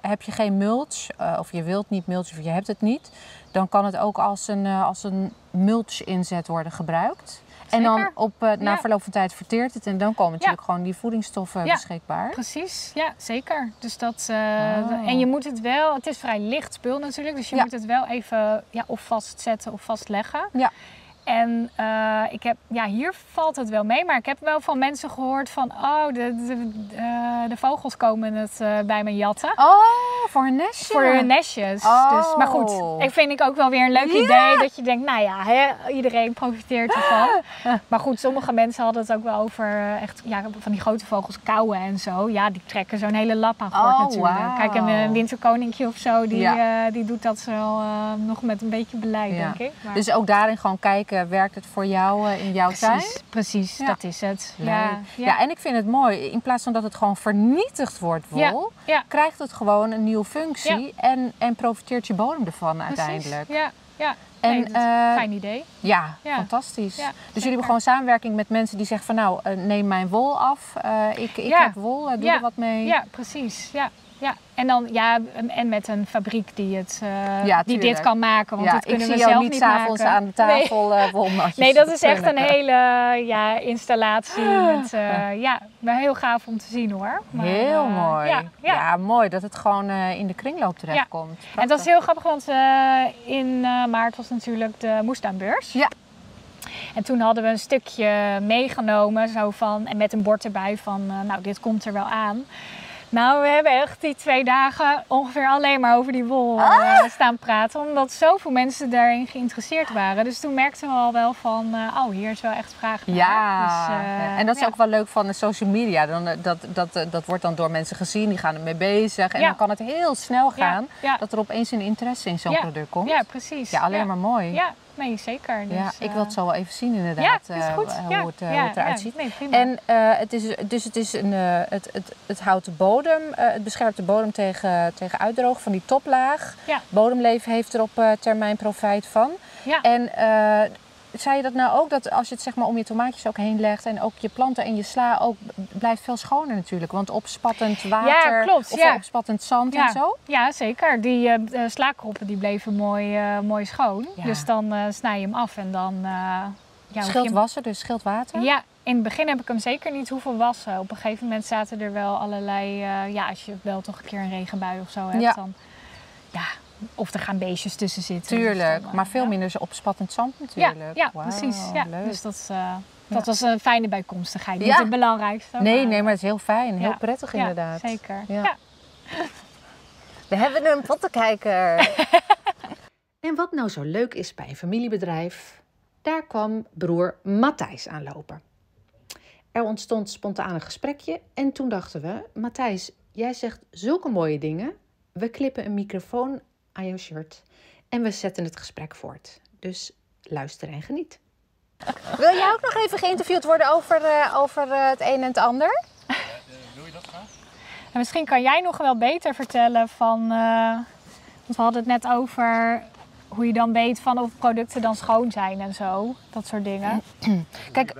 heb je geen mulch, of je wilt niet mulch, of je hebt het niet, dan kan het ook als een, als een mulch inzet worden gebruikt. En dan op, eh, na verloop van tijd verteert het en dan komen natuurlijk gewoon die voedingsstoffen Ja. beschikbaar. Precies, ja, zeker. Dus dat, eh, Oh. En je moet het wel, het is vrij licht spul natuurlijk, dus je moet het wel even ja, of vastzetten of vastleggen. Ja. En eh, ik heb, ja, hier valt het wel mee, maar ik heb wel van mensen gehoord van, oh, de, de, eh, de vogels komen het eh, bij me jatten. Oh, voor een nestje. Voor hun nestjes. Oh. Dus, maar goed, ik vind ik ook wel weer een leuk Ja. idee. Dat je denkt, nou ja, hè, iedereen profiteert ervan. maar goed, sommige mensen hadden het ook wel over eh, echt, ja, van die grote vogels kauwen en zo. Ja, die trekken zo'n hele lap aan gort Oh, natuurlijk. wauw. Kijk, een, een winterkoninkje of zo, die, Ja. eh, die doet dat eh, nog met een beetje beleid, Ja. denk ik. Maar, Dus ook daarin gewoon kijken weken werkt het voor jou eh, in jouw tuin. Precies, precies Ja. dat is het. Leuk. Ja, Ja. en ik vind het mooi. In plaats van dat het gewoon vernietigd wordt, wol, krijgt het gewoon een nieuwe functie en, en profiteert je bodem ervan uiteindelijk. Ja, ja. En, Nee, dat is een eh, fijn idee. Ja, Ja. fantastisch. Ja, dus jullie hebben gewoon samenwerking met mensen die zeggen van nou, eh, neem mijn wol af. Eh, ik ik heb wol, eh, doe er wat mee. Ja, precies. Ja. Ja, en dan ja, en met een fabriek die, het, eh, Ja, die dit kan maken. Want Ja, ik kunnen we jou zelf niet niet s'avonds maken. aan de tafel eh wolnatjes Nee, dat is echt een hele ja, installatie. Met, eh, ja, maar heel gaaf om te zien hoor. Maar, Heel eh, mooi. Ja, ja. mooi dat het gewoon eh, in de kringloop terechtkomt. En het was heel grappig, want eh, in eh, maart was natuurlijk de moestuinbeurs. Ja. En toen hadden we een stukje meegenomen, zo van, en met een bord erbij van, eh, nou, dit komt er wel aan. Nou, we hebben echt die twee dagen ongeveer alleen maar over die wol eh, Ah! staan praten, omdat zoveel mensen daarin geïnteresseerd waren. Dus toen merkten we al wel van, eh, oh, hier is wel echt vraag naar. Ja, Dus, eh, en dat is ja. ook wel leuk van de social media. Dan, dat, dat, dat wordt dan door mensen gezien, die gaan ermee bezig. En Ja. dan kan het heel snel gaan ja. dat er opeens een interesse in zo'n product komt. Ja, precies. Ja, alleen maar mooi. Ja, nee, zeker. Dus, Ja, ik wil eh, het zo wel even zien Ja, inderdaad, is eh, goed. hoe ja, het, eh, ja, hoe het eruit ziet. Nee. En eh, het is, dus het, is een, eh, het, het, het houdt de bodem, eh, het beschermt de bodem tegen, tegen uitdrogen van die toplaag. Ja. Bodemleven heeft er op eh, termijn profijt van. Ja. En eh, zei je dat nou ook, dat als je het zeg maar om je tomaatjes ook heen legt en ook je planten en je sla ook, blijft veel schoner natuurlijk. Want opspattend water klopt, of ja. opspattend zand ja, en zo. Ja, zeker. Die eh, slaakroppen die bleven mooi, eh, mooi schoon. Ja. Dus dan snij je hem af en dan... ja, Scheelt hem- wassen, dus scheelt water. Ja, in het begin heb ik hem zeker niet hoeven wassen. Op een gegeven moment zaten er wel allerlei... ja, als je wel toch een keer een regenbui of zo hebt, Ja. dan... Ja, of er gaan beestjes tussen zitten. Dus Tuurlijk, dan, eh, maar veel ja. minder opspattend zand Ja, natuurlijk. ja precies. Ja. leuk. Dus dat, eh, dat was een fijne bijkomstigheid. Niet Ja. het belangrijkste. Nee, nee, maar het is heel fijn, heel Ja. prettig ja, inderdaad. Zeker. Ja. Ja. We hebben een pottenkijker. En wat nou zo leuk is bij een familiebedrijf, daar kwam broer Matthijs aanlopen. Er ontstond spontaan een gesprekje en toen dachten we, Matthijs, jij zegt zulke mooie dingen. We klippen een microfoon aan jouw shirt en we zetten het gesprek voort. Dus luister en geniet. Wil jij ook nog even geïnterviewd worden over, eh, over eh, het een en het ander? En misschien kan jij nog wel beter vertellen van. eh, want we hadden het net over hoe je dan weet van of producten dan schoon zijn en zo. Dat soort dingen. Kijk,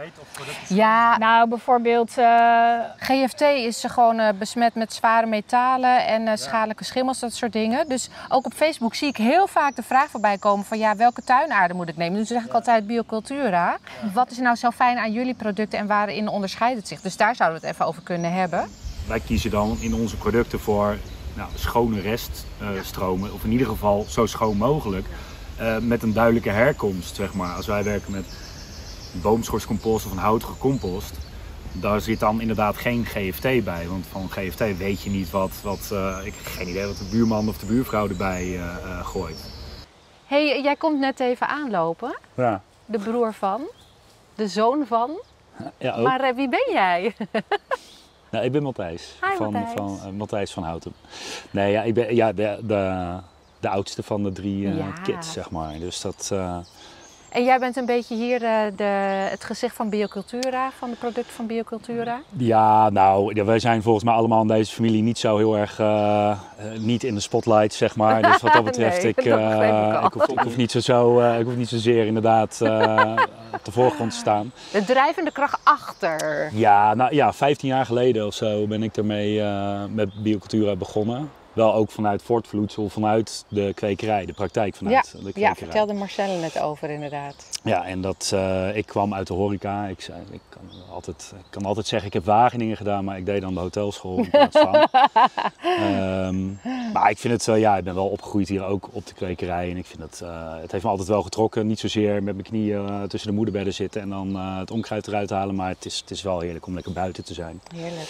ja, Nou, bijvoorbeeld. eh, GFT is gewoon eh, besmet met zware metalen en eh, schadelijke schimmels, dat soort dingen. Dus ook op Facebook zie ik heel vaak de vraag voorbij komen van ja, welke tuinaarde moet ik nemen? Dus zeg ik altijd biocultura. Wat is nou zo fijn aan jullie producten en waarin onderscheidt het zich? Dus daar zouden we het even over kunnen hebben. Wij kiezen dan in onze producten voor nou, schone reststromen, of in ieder geval zo schoon mogelijk, eh, met een duidelijke herkomst. Zeg maar. Als wij werken met boomschorstcompost of een houtige compost, daar zit dan inderdaad geen GFT bij. Want van GFT weet je niet wat, wat eh, ik heb geen idee wat de buurman of de buurvrouw erbij eh, eh, gooit. hey, jij komt net even aanlopen, Ja, de broer van, de zoon van. ja ook. Maar wie ben jij? Nou, ik ben Matthijs. Hi, van, Matthijs. Van, eh, Matthijs van Houten. Nee, ja, ik ben ja, de, de, de oudste van de drie eh, Ja. kids, zeg maar. Dus dat... En jij bent een beetje hier eh, de, het gezicht van Biocultura, van de producten van Biocultura. ja, nou, wij zijn volgens mij allemaal in deze familie niet zo heel erg... eh, eh, niet in de spotlight, zeg maar. Dus wat dat betreft, Nee, ik, ik hoef, ik, hoef niet zo, zo, ik hoef niet zozeer inderdaad op de voorgrond te staan. De drijvende kracht achter. Ja, nou ja, 15 jaar geleden of zo ben ik ermee met biocultura begonnen. Wel ook vanuit voortvloedsel, vanuit de kwekerij, de praktijk vanuit de kwekerij. ja, vertelde Marcelle net over inderdaad. Ja, en dat, eh, ik kwam uit de horeca. Ik, zei, ik, kan altijd, ik kan altijd zeggen, ik heb Wageningen gedaan, maar ik deed dan de hotelschool in plaats van. Ehm, maar ik vind het, wel, ja, ik ben wel opgegroeid hier ook op de kwekerij. En ik vind het, eh, het heeft me altijd wel getrokken. Niet zozeer met mijn knieën eh, tussen de moederbedden zitten en dan eh, het onkruid eruit halen. Maar het is, het is wel heerlijk om lekker buiten te zijn. Heerlijk.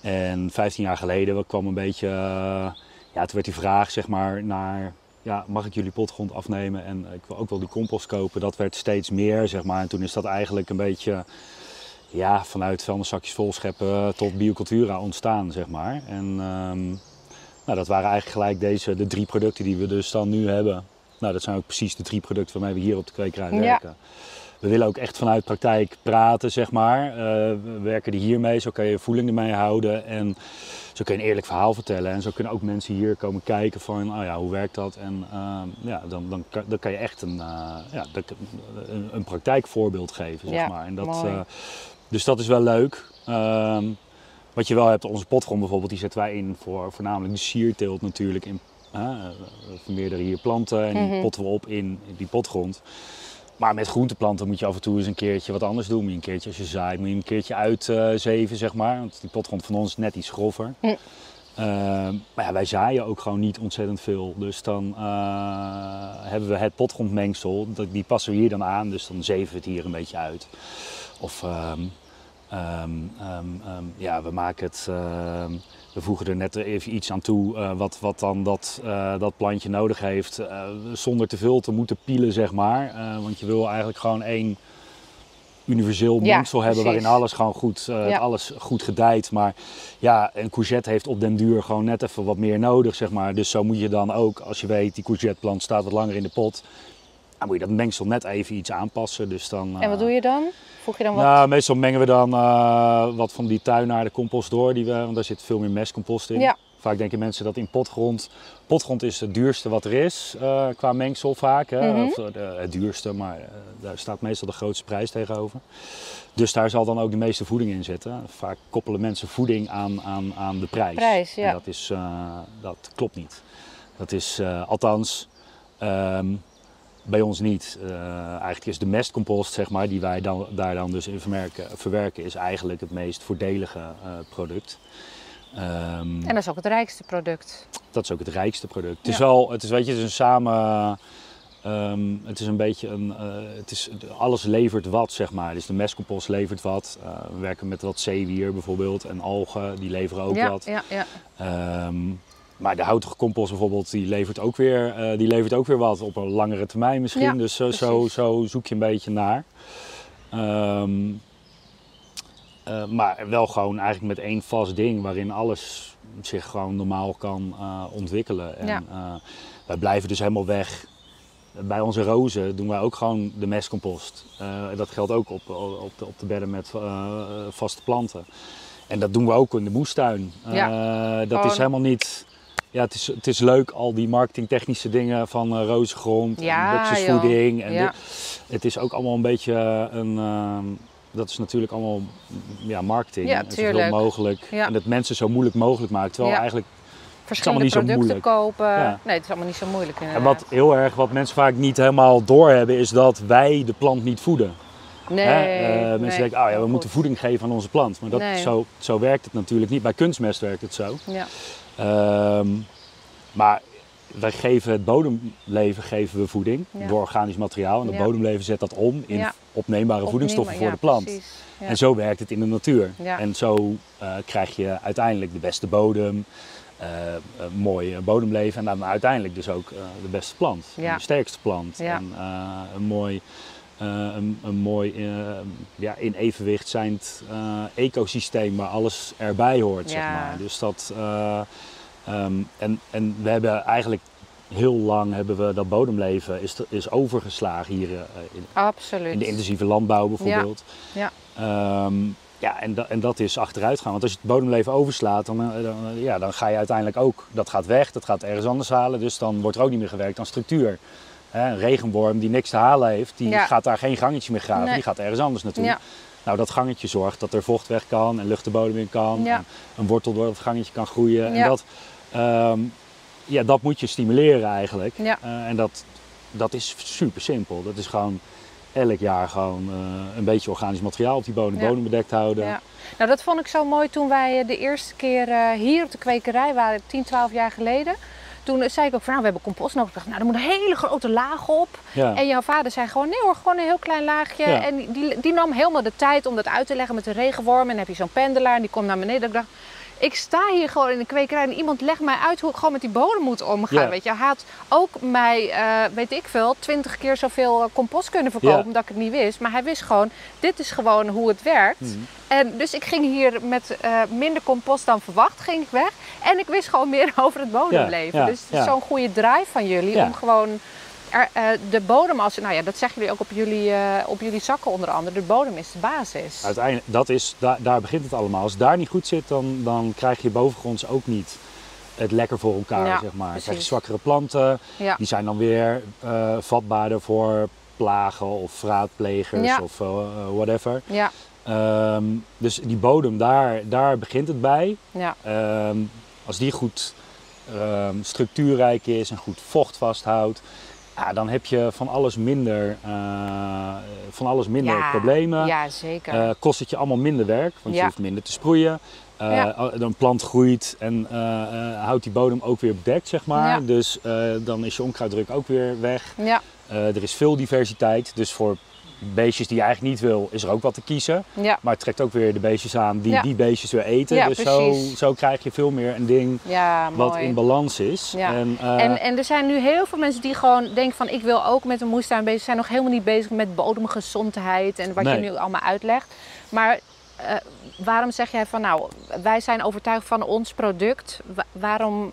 En 15 jaar geleden kwam een beetje, eh, ja, toen werd die vraag zeg maar naar, ja, mag ik jullie potgrond afnemen en ik wil ook wel die compost kopen. Dat werd steeds meer zeg maar. En toen is dat eigenlijk een beetje, ja, vanuit vuilniszakjes vol scheppen tot biocultura ontstaan zeg maar. En ehm, nou, dat waren eigenlijk gelijk deze, de drie producten die we dus dan nu hebben. Nou, dat zijn ook precies de drie producten waarmee we hier op de kwekerij Ja. We willen ook echt vanuit praktijk praten, zeg maar. Eh, we werken er hiermee, zo kan je voeling ermee houden en zo kun je een eerlijk verhaal vertellen. En zo kunnen ook mensen hier komen kijken van, oh ja, hoe werkt dat? En eh, ja, dan, dan, kan, dan kan je echt een, eh, ja, een, een praktijkvoorbeeld geven, zeg Ja, maar. En dat, eh, dus dat is wel leuk. Ehm, wat je wel hebt, onze potgrond bijvoorbeeld, die zetten wij in voor voornamelijk de sierteelt natuurlijk. In, we vermeerderen hier planten en die Mhm. potten we op in die potgrond. Maar met groenteplanten moet je af en toe eens een keertje wat anders doen. Moet je een keertje als je zaait, moet je een keertje uitzeven, zeg maar. Want die potgrond van ons is net iets groffer. Hm. Ehm, maar ja, wij zaaien ook gewoon niet ontzettend veel. Dus dan eh, hebben we het potgrondmengsel, dat- die passen we hier dan aan. Dus dan zeven we het hier een beetje uit. Of ehm, ehm, ehm, ja, we maken het. We voegen er net even iets aan toe eh, wat, wat dan dat, eh, dat plantje nodig heeft. eh, zonder te veel te moeten pielen, zeg maar. Want je wil eigenlijk gewoon één universeel Ja, mengsel hebben precies. waarin alles gewoon goed, Ja. alles goed gedijt. Maar ja, een courgette heeft op den duur gewoon net even wat meer nodig, zeg maar. Dus zo moet je dan ook, als je weet die courgetteplant staat wat langer in de pot, dan moet je dat mengsel net even iets aanpassen. Dus dan, En wat eh, doe je dan? Voeg je dan wat? nou, meestal mengen we dan eh, wat van die tuinaardencompost door, die we, want daar zit veel meer mestcompost in. Ja. Vaak denken mensen dat in potgrond. Potgrond is het duurste wat er is eh, qua mengsel vaak. Hè? Mhm. Of, het duurste, maar daar staat meestal de grootste prijs tegenover. Dus daar zal dan ook de meeste voeding in zitten. Vaak koppelen mensen voeding aan, aan, aan de prijs. Prijs, ja. En dat, is, dat klopt niet. Dat is althans ehm, bij ons niet. Eh, eigenlijk is de mestcompost, zeg maar, die wij dan, daar dan dus in verwerken, verwerken, is eigenlijk het meest voordelige eh, product. Ehm, En dat is ook het rijkste product. dat is ook het rijkste product. Het is wel, het is, weet je, het is een samen, ehm, het is een beetje een, eh, het is, alles levert wat, zeg maar. Dus de mestcompost levert wat. We werken met wat zeewier bijvoorbeeld en algen, die leveren ook ja, wat. ja, ja. Ehm, maar de houtige compost bijvoorbeeld, die levert ook weer, eh, die levert ook weer wat op een langere termijn misschien. Ja, dus zo, zo, zoek je een beetje naar. Ehm, eh, maar wel gewoon eigenlijk met één vast ding waarin alles zich gewoon normaal kan eh, ontwikkelen. En Ja. wij blijven dus helemaal weg. Bij onze rozen doen wij ook gewoon de mestcompost. Dat geldt ook op, op, de, op de bedden met vaste planten. En dat doen we ook in de moestuin. Dat Gewoon- is helemaal niet. Ja, het is, het is leuk, al die marketingtechnische dingen van eh rozengrond Ja, en. En Ja. het is ook allemaal een beetje een. ehm, dat is natuurlijk allemaal ja, marketing. Ja, Zoveel mogelijk. Ja. En dat mensen zo moeilijk mogelijk maken. Terwijl Ja. eigenlijk. Verschillende niet zo producten moeilijk. kopen. Nee, het is allemaal niet zo moeilijk En wat heel erg, wat mensen vaak niet helemaal doorhebben, is dat wij de plant niet voeden. Nee? Eh, mensen nee, denken, oh ja, we moeten voeding geven aan onze plant. Maar dat, Nee. zo, zo werkt het natuurlijk niet. Bij kunstmest werkt het zo. Ja. Ehm, maar wij geven het bodemleven geven we voeding Ja. door organisch materiaal. En het Ja. bodemleven zet dat om in Ja. opneembare voedingsstoffen voor de plant. En zo werkt het in de natuur. En zo eh, krijg je uiteindelijk de beste bodem, eh, een mooi bodemleven en dan uiteindelijk dus ook eh, de beste plant, de sterkste plant. En eh, een mooi, eh, een, een mooi eh, ja, in evenwicht zijnd eh, ecosysteem waar alles erbij hoort. Zeg maar. Dus dat, eh, ehm, en, en we hebben eigenlijk heel lang hebben we dat bodemleven is, is overgeslagen hier eh, in, Absoluut. in de intensieve landbouw bijvoorbeeld. Ja. Ehm, ja, en, da- en dat is achteruit gaan. Want als je het bodemleven overslaat, dan, eh, dan, eh, ja, dan ga je uiteindelijk ook, dat gaat weg, dat gaat ergens anders halen. Dus dan wordt er ook niet meer gewerkt aan structuur. Hè, een regenworm die niks te halen heeft, die Ja. gaat daar geen gangetje meer graven, Nee. die gaat ergens anders naartoe. Ja. Nou, dat gangetje zorgt dat er vocht weg kan en lucht de bodem in kan. Ja. En een wortel door het gangetje kan groeien. Ja. En dat, ehm, ja, dat moet je stimuleren eigenlijk. Ja. Eh, en dat, dat is super simpel. Dat is gewoon elk jaar gewoon eh, een beetje organisch materiaal op die bodem, Ja. bodem bedekt houden. Ja. Nou, dat vond ik zo mooi toen wij eh, de eerste keer hier op de kwekerij waren, 10, 12 jaar geleden. Toen zei ik ook van, nou, we hebben compost nodig. Ik dacht, nou, er moet een hele grote laag op. Ja. En jouw vader zei gewoon, nee hoor, gewoon een heel klein laagje. Ja. En die- die, die nam helemaal de tijd om dat uit te leggen met de regenworm. En dan heb je zo'n pendelaar en die komt naar beneden. Ik dacht, ik sta hier gewoon in de kwekerij en iemand legt mij uit hoe ik gewoon met die bodem moet omgaan. Ja. Weet je, hij had ook mij, eh, weet ik veel, twintig keer zoveel eh, compost kunnen verkopen Ja. omdat ik het niet wist. Maar hij wist gewoon, dit is gewoon hoe het werkt. Mhm. En dus ik ging hier met eh, minder compost dan verwacht, ging ik weg. En ik wist gewoon meer over het bodemleven. Ja, dus het is zo'n goede drive van jullie om gewoon er, eh, de bodem, als, nou ja, dat zeggen jullie ook op jullie, eh, op jullie zakken onder andere, de bodem is de basis. Uiteindelijk, dat is, daar, daar begint het allemaal. Als het daar niet goed zit, dan, dan krijg je bovengronds ook niet het lekker voor elkaar, Ja, zeg maar. Dan krijg je zwakkere planten, Ja. die zijn dan weer eh, vatbaarder voor plagen of vraatplegers Ja. of whatever. Ja, Ehm, dus die bodem, daar, daar begint het bij. ja, Ehm, als die goed ehm, structuurrijk is en goed vocht vasthoudt, ja, dan heb je van alles minder, eh, van alles minder ja, problemen. Ja, zeker. Eh, kost het je allemaal minder werk, want je hoeft minder te sproeien. Ja. Een plant groeit en houdt die bodem ook weer bedekt, zeg maar. Dus dan is je onkruiddruk ook weer weg. ja, er is veel diversiteit, dus voor beestjes die je eigenlijk niet wil, is er ook wat te kiezen. ja, Maar het trekt ook weer de beestjes aan die Ja. die beestjes weer eten. Ja, dus zo, zo krijg je veel meer een ding wat in balans is. Ja. En, eh, En, en er zijn nu heel veel mensen die gewoon denken van ik wil ook met een moestuin bezig zijn. Nog helemaal niet bezig met bodemgezondheid en wat Nee. je nu allemaal uitlegt. Maar eh, waarom zeg jij van nou, wij zijn overtuigd van ons product. Wa- waarom,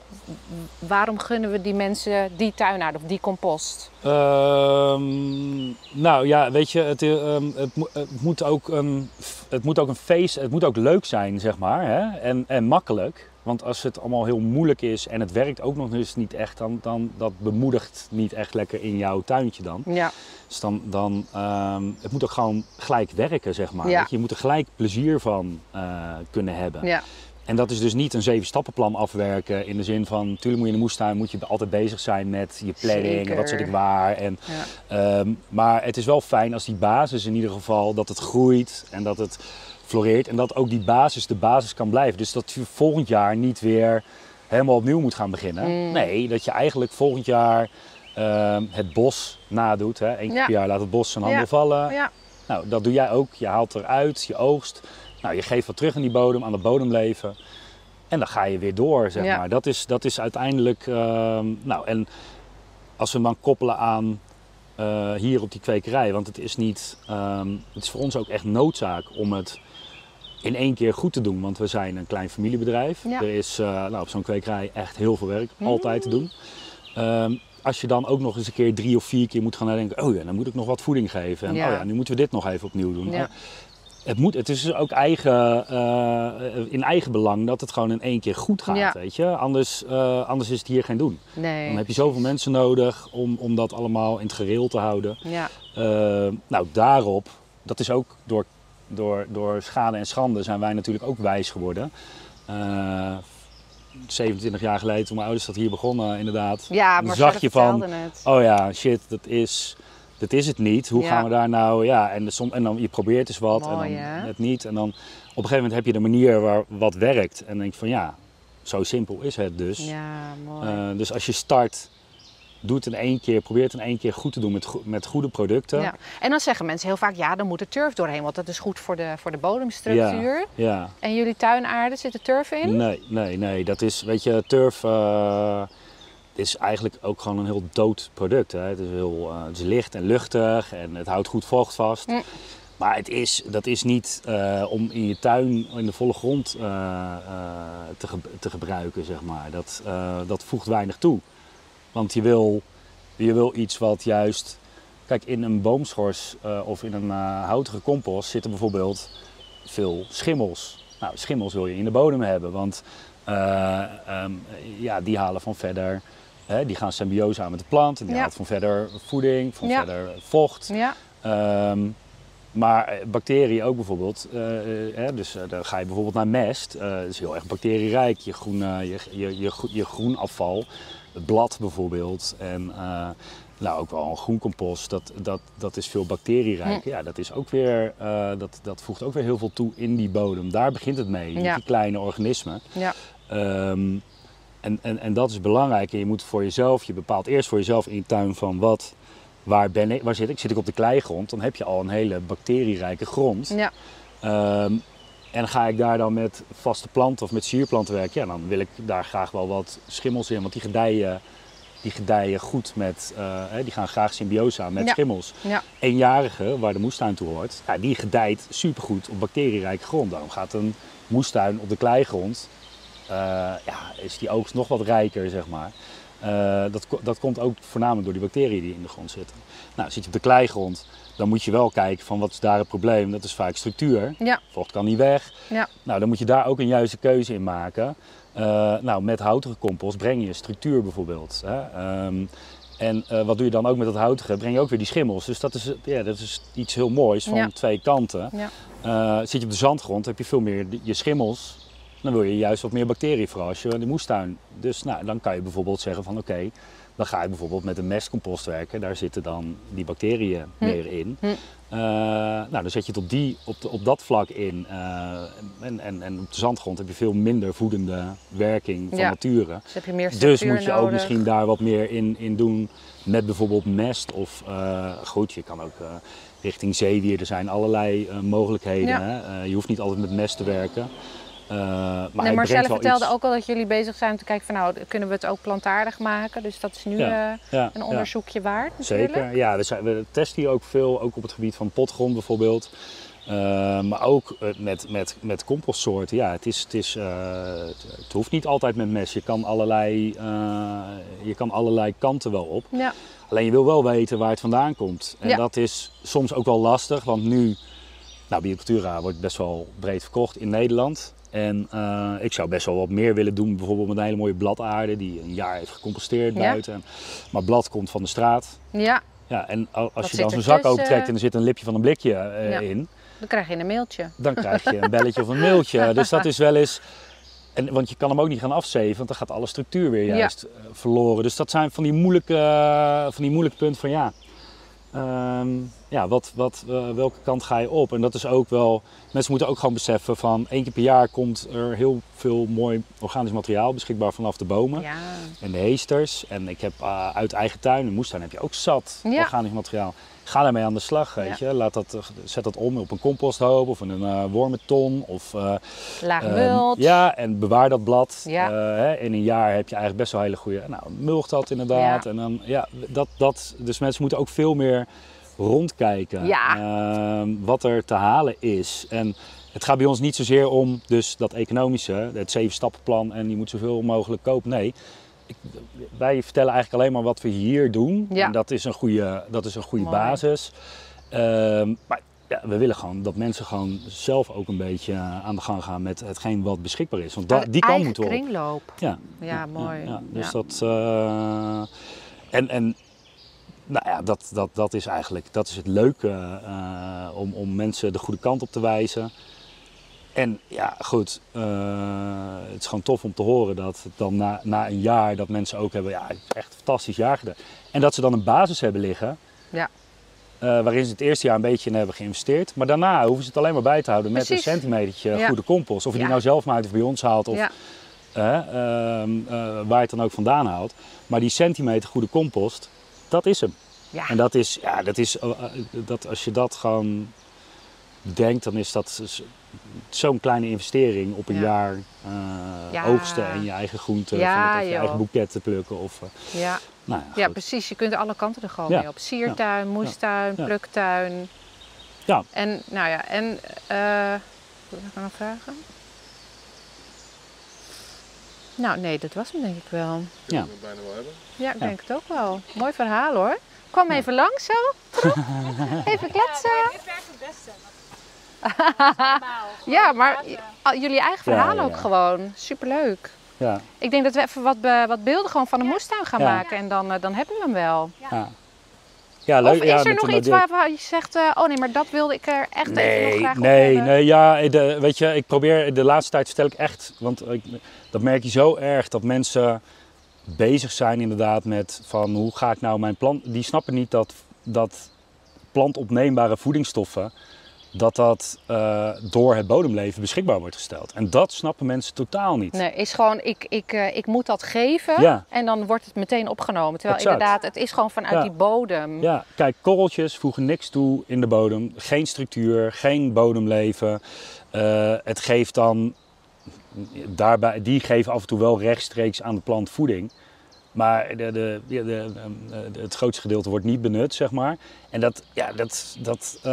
waarom gunnen we die mensen die tuinaard of die compost? Ehm, nou ja, weet je, het, eh, ehm, het moet ook een, het moet ook een feest, het moet ook leuk zijn, zeg maar. Hè? En, en makkelijk. Want als het allemaal heel moeilijk is en het werkt ook nog eens niet echt, dan, dan dat bemoedigt niet echt lekker in jouw tuintje dan. Ja, Dus dan, dan ehm, het moet ook gewoon gelijk werken, zeg maar. Ja. Je, moet er gelijk plezier van eh, kunnen hebben. ja, En dat is dus niet een zeven stappenplan afwerken in de zin van, natuurlijk moet je in de moestuin moet je altijd bezig zijn met je planning en wat zet ik waar. En, ja. ehm, maar het is wel fijn als die basis in ieder geval, dat het groeit en dat het floreert en dat ook die basis de basis kan blijven. Dus dat je volgend jaar niet weer helemaal opnieuw moet gaan beginnen. Mm. Nee, dat je eigenlijk volgend jaar ehm, het bos nadoet. Hè. Eén keer Ja. per jaar laat het bos zijn handen Ja. vallen. ja. Nou, dat doe jij ook. Je haalt eruit, je oogst. Nou, je geeft wat terug aan die bodem, aan het bodemleven. En dan ga je weer door, zeg maar. Dat is, dat is uiteindelijk... ehm, nou, en als we hem dan koppelen aan eh, hier op die kwekerij... Want het is niet... ehm, het is voor ons ook echt noodzaak om het in één keer goed te doen. Want we zijn een klein familiebedrijf. Ja. Er is eh, nou, op zo'n kwekerij echt heel veel werk. Mm. Altijd te doen. Ehm, als je dan ook nog eens een keer drie of vier keer moet gaan nadenken... oh ja, dan moet ik nog wat voeding geven. En Ja. oh ja, nu moeten we dit nog even opnieuw doen. Ja. Oh, het, moet, het is dus ook eigen, eh, in eigen belang dat het gewoon in één keer goed gaat, Ja. weet je. Anders, eh, anders is het hier geen doen. Nee. Dan heb je zoveel mensen nodig om, om dat allemaal in het gereel te houden. Ja, Eh, nou, daarop, dat is ook door, door, door schade en schande zijn wij natuurlijk ook wijs geworden. Eh, 27 jaar geleden, toen mijn ouders dat hier begonnen, inderdaad. ja maar zag je van, het. oh ja, shit, dat is, dat is het niet. Hoe Ja. gaan we daar nou, ja, en, som, en dan je probeert eens wat Mooi, en dan hè? het niet. En dan op een gegeven moment heb je de manier waar wat werkt. En dan denk je van ja, zo simpel is het dus. Ja, mooi. Eh, dus als je start, doe het in één keer, probeer het in één keer goed te doen met, go- met goede producten. Ja. En dan zeggen mensen heel vaak, ja, dan moet er turf doorheen, want dat is goed voor de, voor de bodemstructuur. ja. En jullie tuinaarde, zit er turf in? Nee, nee, nee. Dat is, weet je, turf eh, is eigenlijk ook gewoon een heel dood product. Hè. Het, is heel, eh, het is licht en luchtig en het houdt goed vocht vast. Mm. Maar het is, dat is niet eh, om in je tuin in de volle grond te, ge- te gebruiken, zeg maar. Dat, dat voegt weinig toe. Want je wil, je wil iets wat juist... Kijk, in een boomschors eh, of in een eh, houtige compost zitten bijvoorbeeld veel schimmels. Nou, schimmels wil je in de bodem hebben, want eh, ehm, ja, die halen van verder... Hè, die gaan symbiose aan met de plant en die Ja. haalt van verder voeding, van Ja. verder vocht. Ja, Ehm, maar bacteriën ook bijvoorbeeld. dus dan ga je bijvoorbeeld naar mest. dat is heel erg bacterierijk. Je, groen, je, je, je, gro- je groenafval, het blad bijvoorbeeld. En eh, nou, ook wel een groencompost, dat, dat, dat is veel bacterierijk. Ja, dat, is ook weer, eh, dat, dat voegt ook weer heel veel toe in die bodem. Daar begint het mee, Ja. die kleine organismen. ja, Ehm, en, en, en dat is belangrijk. En je moet voor jezelf, je bepaalt eerst voor jezelf in je tuin van wat, waar ben ik, waar zit ik? Zit ik op de kleigrond? Dan heb je al een hele bacterierijke grond. ja, Ehm, en ga ik daar dan met vaste planten of met sierplanten werken, ja, dan wil ik daar graag wel wat schimmels in. Want die gedijen, die gedijen goed met, eh, die gaan graag symbiose aan met Ja. schimmels. ja, Eenjarige, waar de moestuin toe hoort, ja, die gedijt supergoed op bacterierijke grond. Daarom gaat een moestuin op de kleigrond, eh, ja, is die oogst nog wat rijker, zeg maar. Eh, dat, dat komt ook voornamelijk door die bacteriën die in de grond zitten. Nou, zit je op de kleigrond, dan moet je wel kijken van wat is daar het probleem. Dat is vaak structuur. Ja. Vocht kan niet weg. Ja. Nou, dan moet je daar ook een juiste keuze in maken. Eh, nou, met houtige compost breng je structuur bijvoorbeeld. Hè? Ehm, en eh, wat doe je dan ook met dat houtige? Breng je ook weer die schimmels. Dus dat is, ja, dat is iets heel moois van Ja. twee kanten. Ja. Eh, zit je op de zandgrond, heb je veel meer je schimmels. Dan wil je juist wat meer bacteriën vooral als je in de moestuin. Dus nou, dan kan je bijvoorbeeld zeggen van oké, dan ga je bijvoorbeeld met een mestcompost werken. Daar zitten dan die bacteriën Hm. meer in. Hm. Eh, nou, dan zet je het op, die, op, de- op dat vlak in. Eh, en, en, en op de zandgrond heb je veel minder voedende werking van Ja. nature. Dus heb je meer Dus moet je ook misschien daar wat meer in, in doen met bijvoorbeeld mest. Of eh, goed, je kan ook richting zeewier. Er zijn allerlei mogelijkheden. Ja. Je hoeft niet altijd met mest te werken. Eh, maar nee, Marcelle vertelde iets. ook al dat jullie bezig zijn om te kijken van nou, kunnen we het ook plantaardig maken? Dus dat is nu Ja, eh, Ja, een ja. onderzoekje waard natuurlijk. Zeker, ja. We, zijn, we testen hier ook veel, ook op het gebied van potgrond bijvoorbeeld. Eh, maar ook met, met, met compostsoorten. Ja, het, is, het, is, het, hoeft niet altijd met mes. Je kan allerlei, je kan allerlei kanten wel op. Ja. Alleen je wil wel weten waar het vandaan komt. En dat is soms ook wel lastig, want nu, nou, Biocultura wordt best wel breed verkocht in Nederland. En eh, ik zou best wel wat meer willen doen, bijvoorbeeld met een hele mooie bladaarde die een jaar heeft gecomposteerd Ja. buiten. Maar blad komt van de straat. ja, Ja, en als Wat je dan zo'n zak opentrekt en er zit een lipje van een blikje eh, Ja. in, dan krijg je een mailtje. dan krijg je een belletje of een mailtje. Dus dat is wel eens. En, want je kan hem ook niet gaan afzeven, want dan gaat alle structuur weer juist eh, verloren. Dus dat zijn van die moeilijke, van die moeilijke punten van ja. Ehm, ja, wat, wat, eh, welke kant ga je op? En dat is ook wel. Mensen moeten ook gewoon beseffen van één keer per jaar komt er heel veel mooi organisch materiaal beschikbaar vanaf de bomen Ja. en de heesters. En ik heb eh, uit eigen tuin, een moestuin heb je ook zat Ja. organisch materiaal. Ga daarmee aan de slag, weet je. Laat dat, zet dat om op een composthoop of in een eh wormenton. Of, eh, Laag ehm, mult. ja, en bewaar dat blad. Ja. Eh, hè, in een jaar heb je eigenlijk best wel hele goede... Nou, mulcht dat inderdaad. Ja. En dan, ja, dat, dat, dus mensen moeten ook veel meer rondkijken. Ja. ehm, wat er te halen is. En het gaat bij ons niet zozeer om dus dat economische, het zeven stappenplan en je moet zoveel mogelijk kopen. Nee, ik, wij vertellen eigenlijk alleen maar wat we hier doen. Ja. En dat is een goede, dat is een goede Mooi. basis. Ehm, maar ja, we willen gewoon dat mensen gewoon zelf ook een beetje eh, aan de gang gaan met hetgeen wat beschikbaar is. Want da- die Eigen moeten we op. kringloop. Ja, Ja, mooi. Ja, Dus dat. eh, en, en nou ja, dat, dat, dat is eigenlijk dat is het leuke eh, om, om mensen de goede kant op te wijzen. En ja, goed, eh, het is gewoon tof om te horen dat dan na, na een jaar dat mensen ook hebben, ja, het is echt een fantastisch jaar gedaan. En dat ze dan een basis hebben liggen, Ja. eh, waarin ze het eerste jaar een beetje in hebben geïnvesteerd. Maar daarna hoeven ze het alleen maar bij te houden met een centimetertje Ja. goede compost. Of je Ja. die nou zelf maakt of bij ons haalt. Of, Ja. ehm, eh, waar je het dan ook vandaan haalt. Maar die centimeter goede compost, dat is hem. Ja. En dat is, ja, dat is dat, als je dat gewoon denkt, dan is dat zo'n kleine investering op een Ja. jaar eh, Ja. oogsten en je eigen groenten, Ja, of je eigen boeketten plukken. Of, eh, Ja. nou ja, ja, goed. precies. Je kunt alle kanten er gewoon Ja. mee op. Siertuin, moestuin, Ja. pluktuin. Ja. En nou ja, en wat wil ik nog vragen? Nou, nee, dat was hem denk ik wel. Ja. we bijna wel hebben. Ja, ik Ja. denk het ook wel. Mooi verhaal hoor. Kwam even langs zo. even kletsen. dit werkt het beste. Ja, maar jullie eigen Ja, verhaal ja, ook gewoon. Superleuk. Ja, Ik denk dat we even wat, be- wat beelden gewoon van de moestuin gaan Ja. maken. En dan, eh, dan hebben we hem wel. ja. ja, leuk. Of is ja, er nog iets waar, waar je zegt, eh, oh nee, maar dat wilde ik er echt even nog Nee, graag op nee, hebben. nee, ja, de, weet je, ik probeer de laatste tijd vertel ik echt, want ik, dat merk je zo erg dat mensen bezig zijn inderdaad met van hoe ga ik nou mijn plant, die snappen niet dat, dat plantopneembare voedingsstoffen, dat dat eh, door het bodemleven beschikbaar wordt gesteld. En dat snappen mensen totaal niet. Nee, is gewoon, ik, ik, eh, ik moet dat geven Ja. en dan wordt het meteen opgenomen. Terwijl Exact. inderdaad, het is gewoon vanuit Ja. die bodem. Ja, kijk, korreltjes voegen niks toe in de bodem. Geen structuur, geen bodemleven. Eh, het geeft dan, daarbij, die geven af en toe wel rechtstreeks aan de plant voeding. Maar de, de, ehm, de- het grootste gedeelte wordt niet benut, zeg maar. En dat, ja, dat, dat, eh,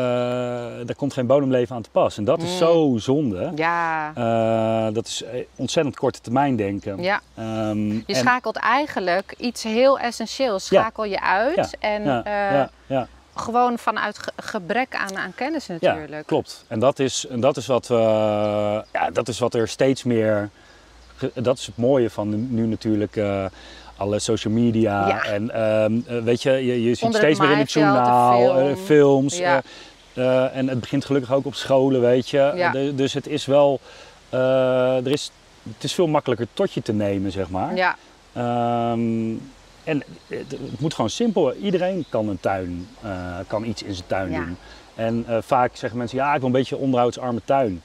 daar komt geen bodemleven aan te pas. En dat is Mm. zo zonde. Ja, Eh, dat is eh, ontzettend korte termijn denken. ja. Ehm, Je en- schakelt eigenlijk iets heel essentieels, Ja. schakel je uit. Ja, En ja, eh, ja, ja. gewoon vanuit ge- gebrek aan, aan kennis natuurlijk. Ja, klopt. En dat is, en dat is, wat, ja, dat is wat er steeds meer. Dat is het mooie van nu- natuurlijk. eh, alle social media Ja. en ehm, eh, weet je, je, je ziet steeds meer in het journaal, eh, film. films. Ja. eh, en het begint gelukkig ook op scholen, weet je. Ja. De- dus het is wel, er is, het is veel makkelijker tot je te nemen, zeg maar. Ja, Ehm, en het, het moet gewoon simpel. Iedereen kan een tuin, kan iets in zijn tuin doen. En vaak zeggen mensen, ja, ik wil een beetje onderhoudsarme tuin.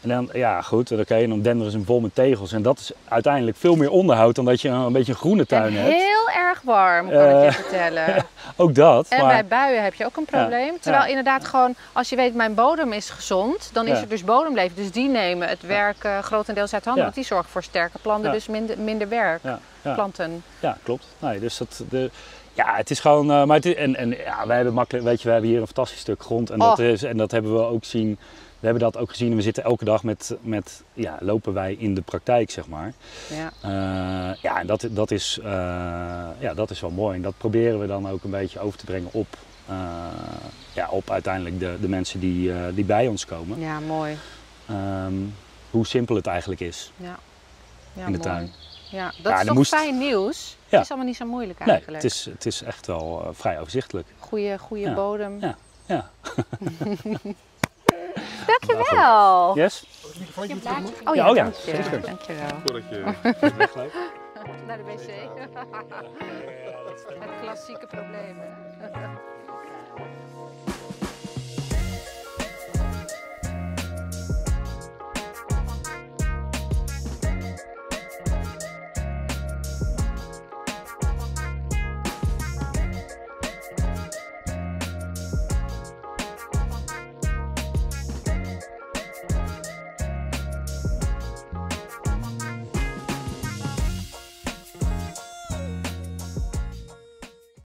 En dan, ja, goed, oké, en dan denderen ze hem vol met tegels. En dat is uiteindelijk veel meer onderhoud dan dat je een, een beetje een groene tuin en hebt. heel erg warm, kan ik je Eh, vertellen. Ook dat. En maar, bij buien heb je ook een probleem. Terwijl ja. inderdaad gewoon, als je weet mijn bodem is gezond, dan is Ja. er dus bodemleven. Dus die nemen het werk eh, grotendeels uit handen. Want die zorgen voor sterke planten, dus minder, minder werk. ja, ja. Planten. Ja, klopt. Nee, dus dat, de, ja, het is gewoon. eh, maar het is, en, en ja, wij hebben makkelijk, weet je, we hebben hier een fantastisch stuk grond. En dat, Oh. is, en dat hebben we ook zien. We hebben dat ook gezien. en We zitten elke dag met, met ja, lopen wij in de praktijk, zeg maar. Ja. Eh, ja, en dat, dat, is, eh, ja, dat is wel mooi. En dat proberen we dan ook een beetje over te brengen op, eh, ja, op uiteindelijk de, de mensen die, die bij ons komen. ja, mooi. Ehm, hoe simpel het eigenlijk is Ja. Ja, in de mooi. tuin. Ja, dat Ja, is toch moest- fijn nieuws. Ja. Het is allemaal niet zo moeilijk Nee, eigenlijk. het is, het is echt wel vrij overzichtelijk. Goeie, goede Ja. bodem. Ja. Ja. Dankjewel. Yes? Oh Ja, oh ja, dank je. zeker. Dankjewel. Voordat je... Naar de wc. Het klassieke probleem. hè?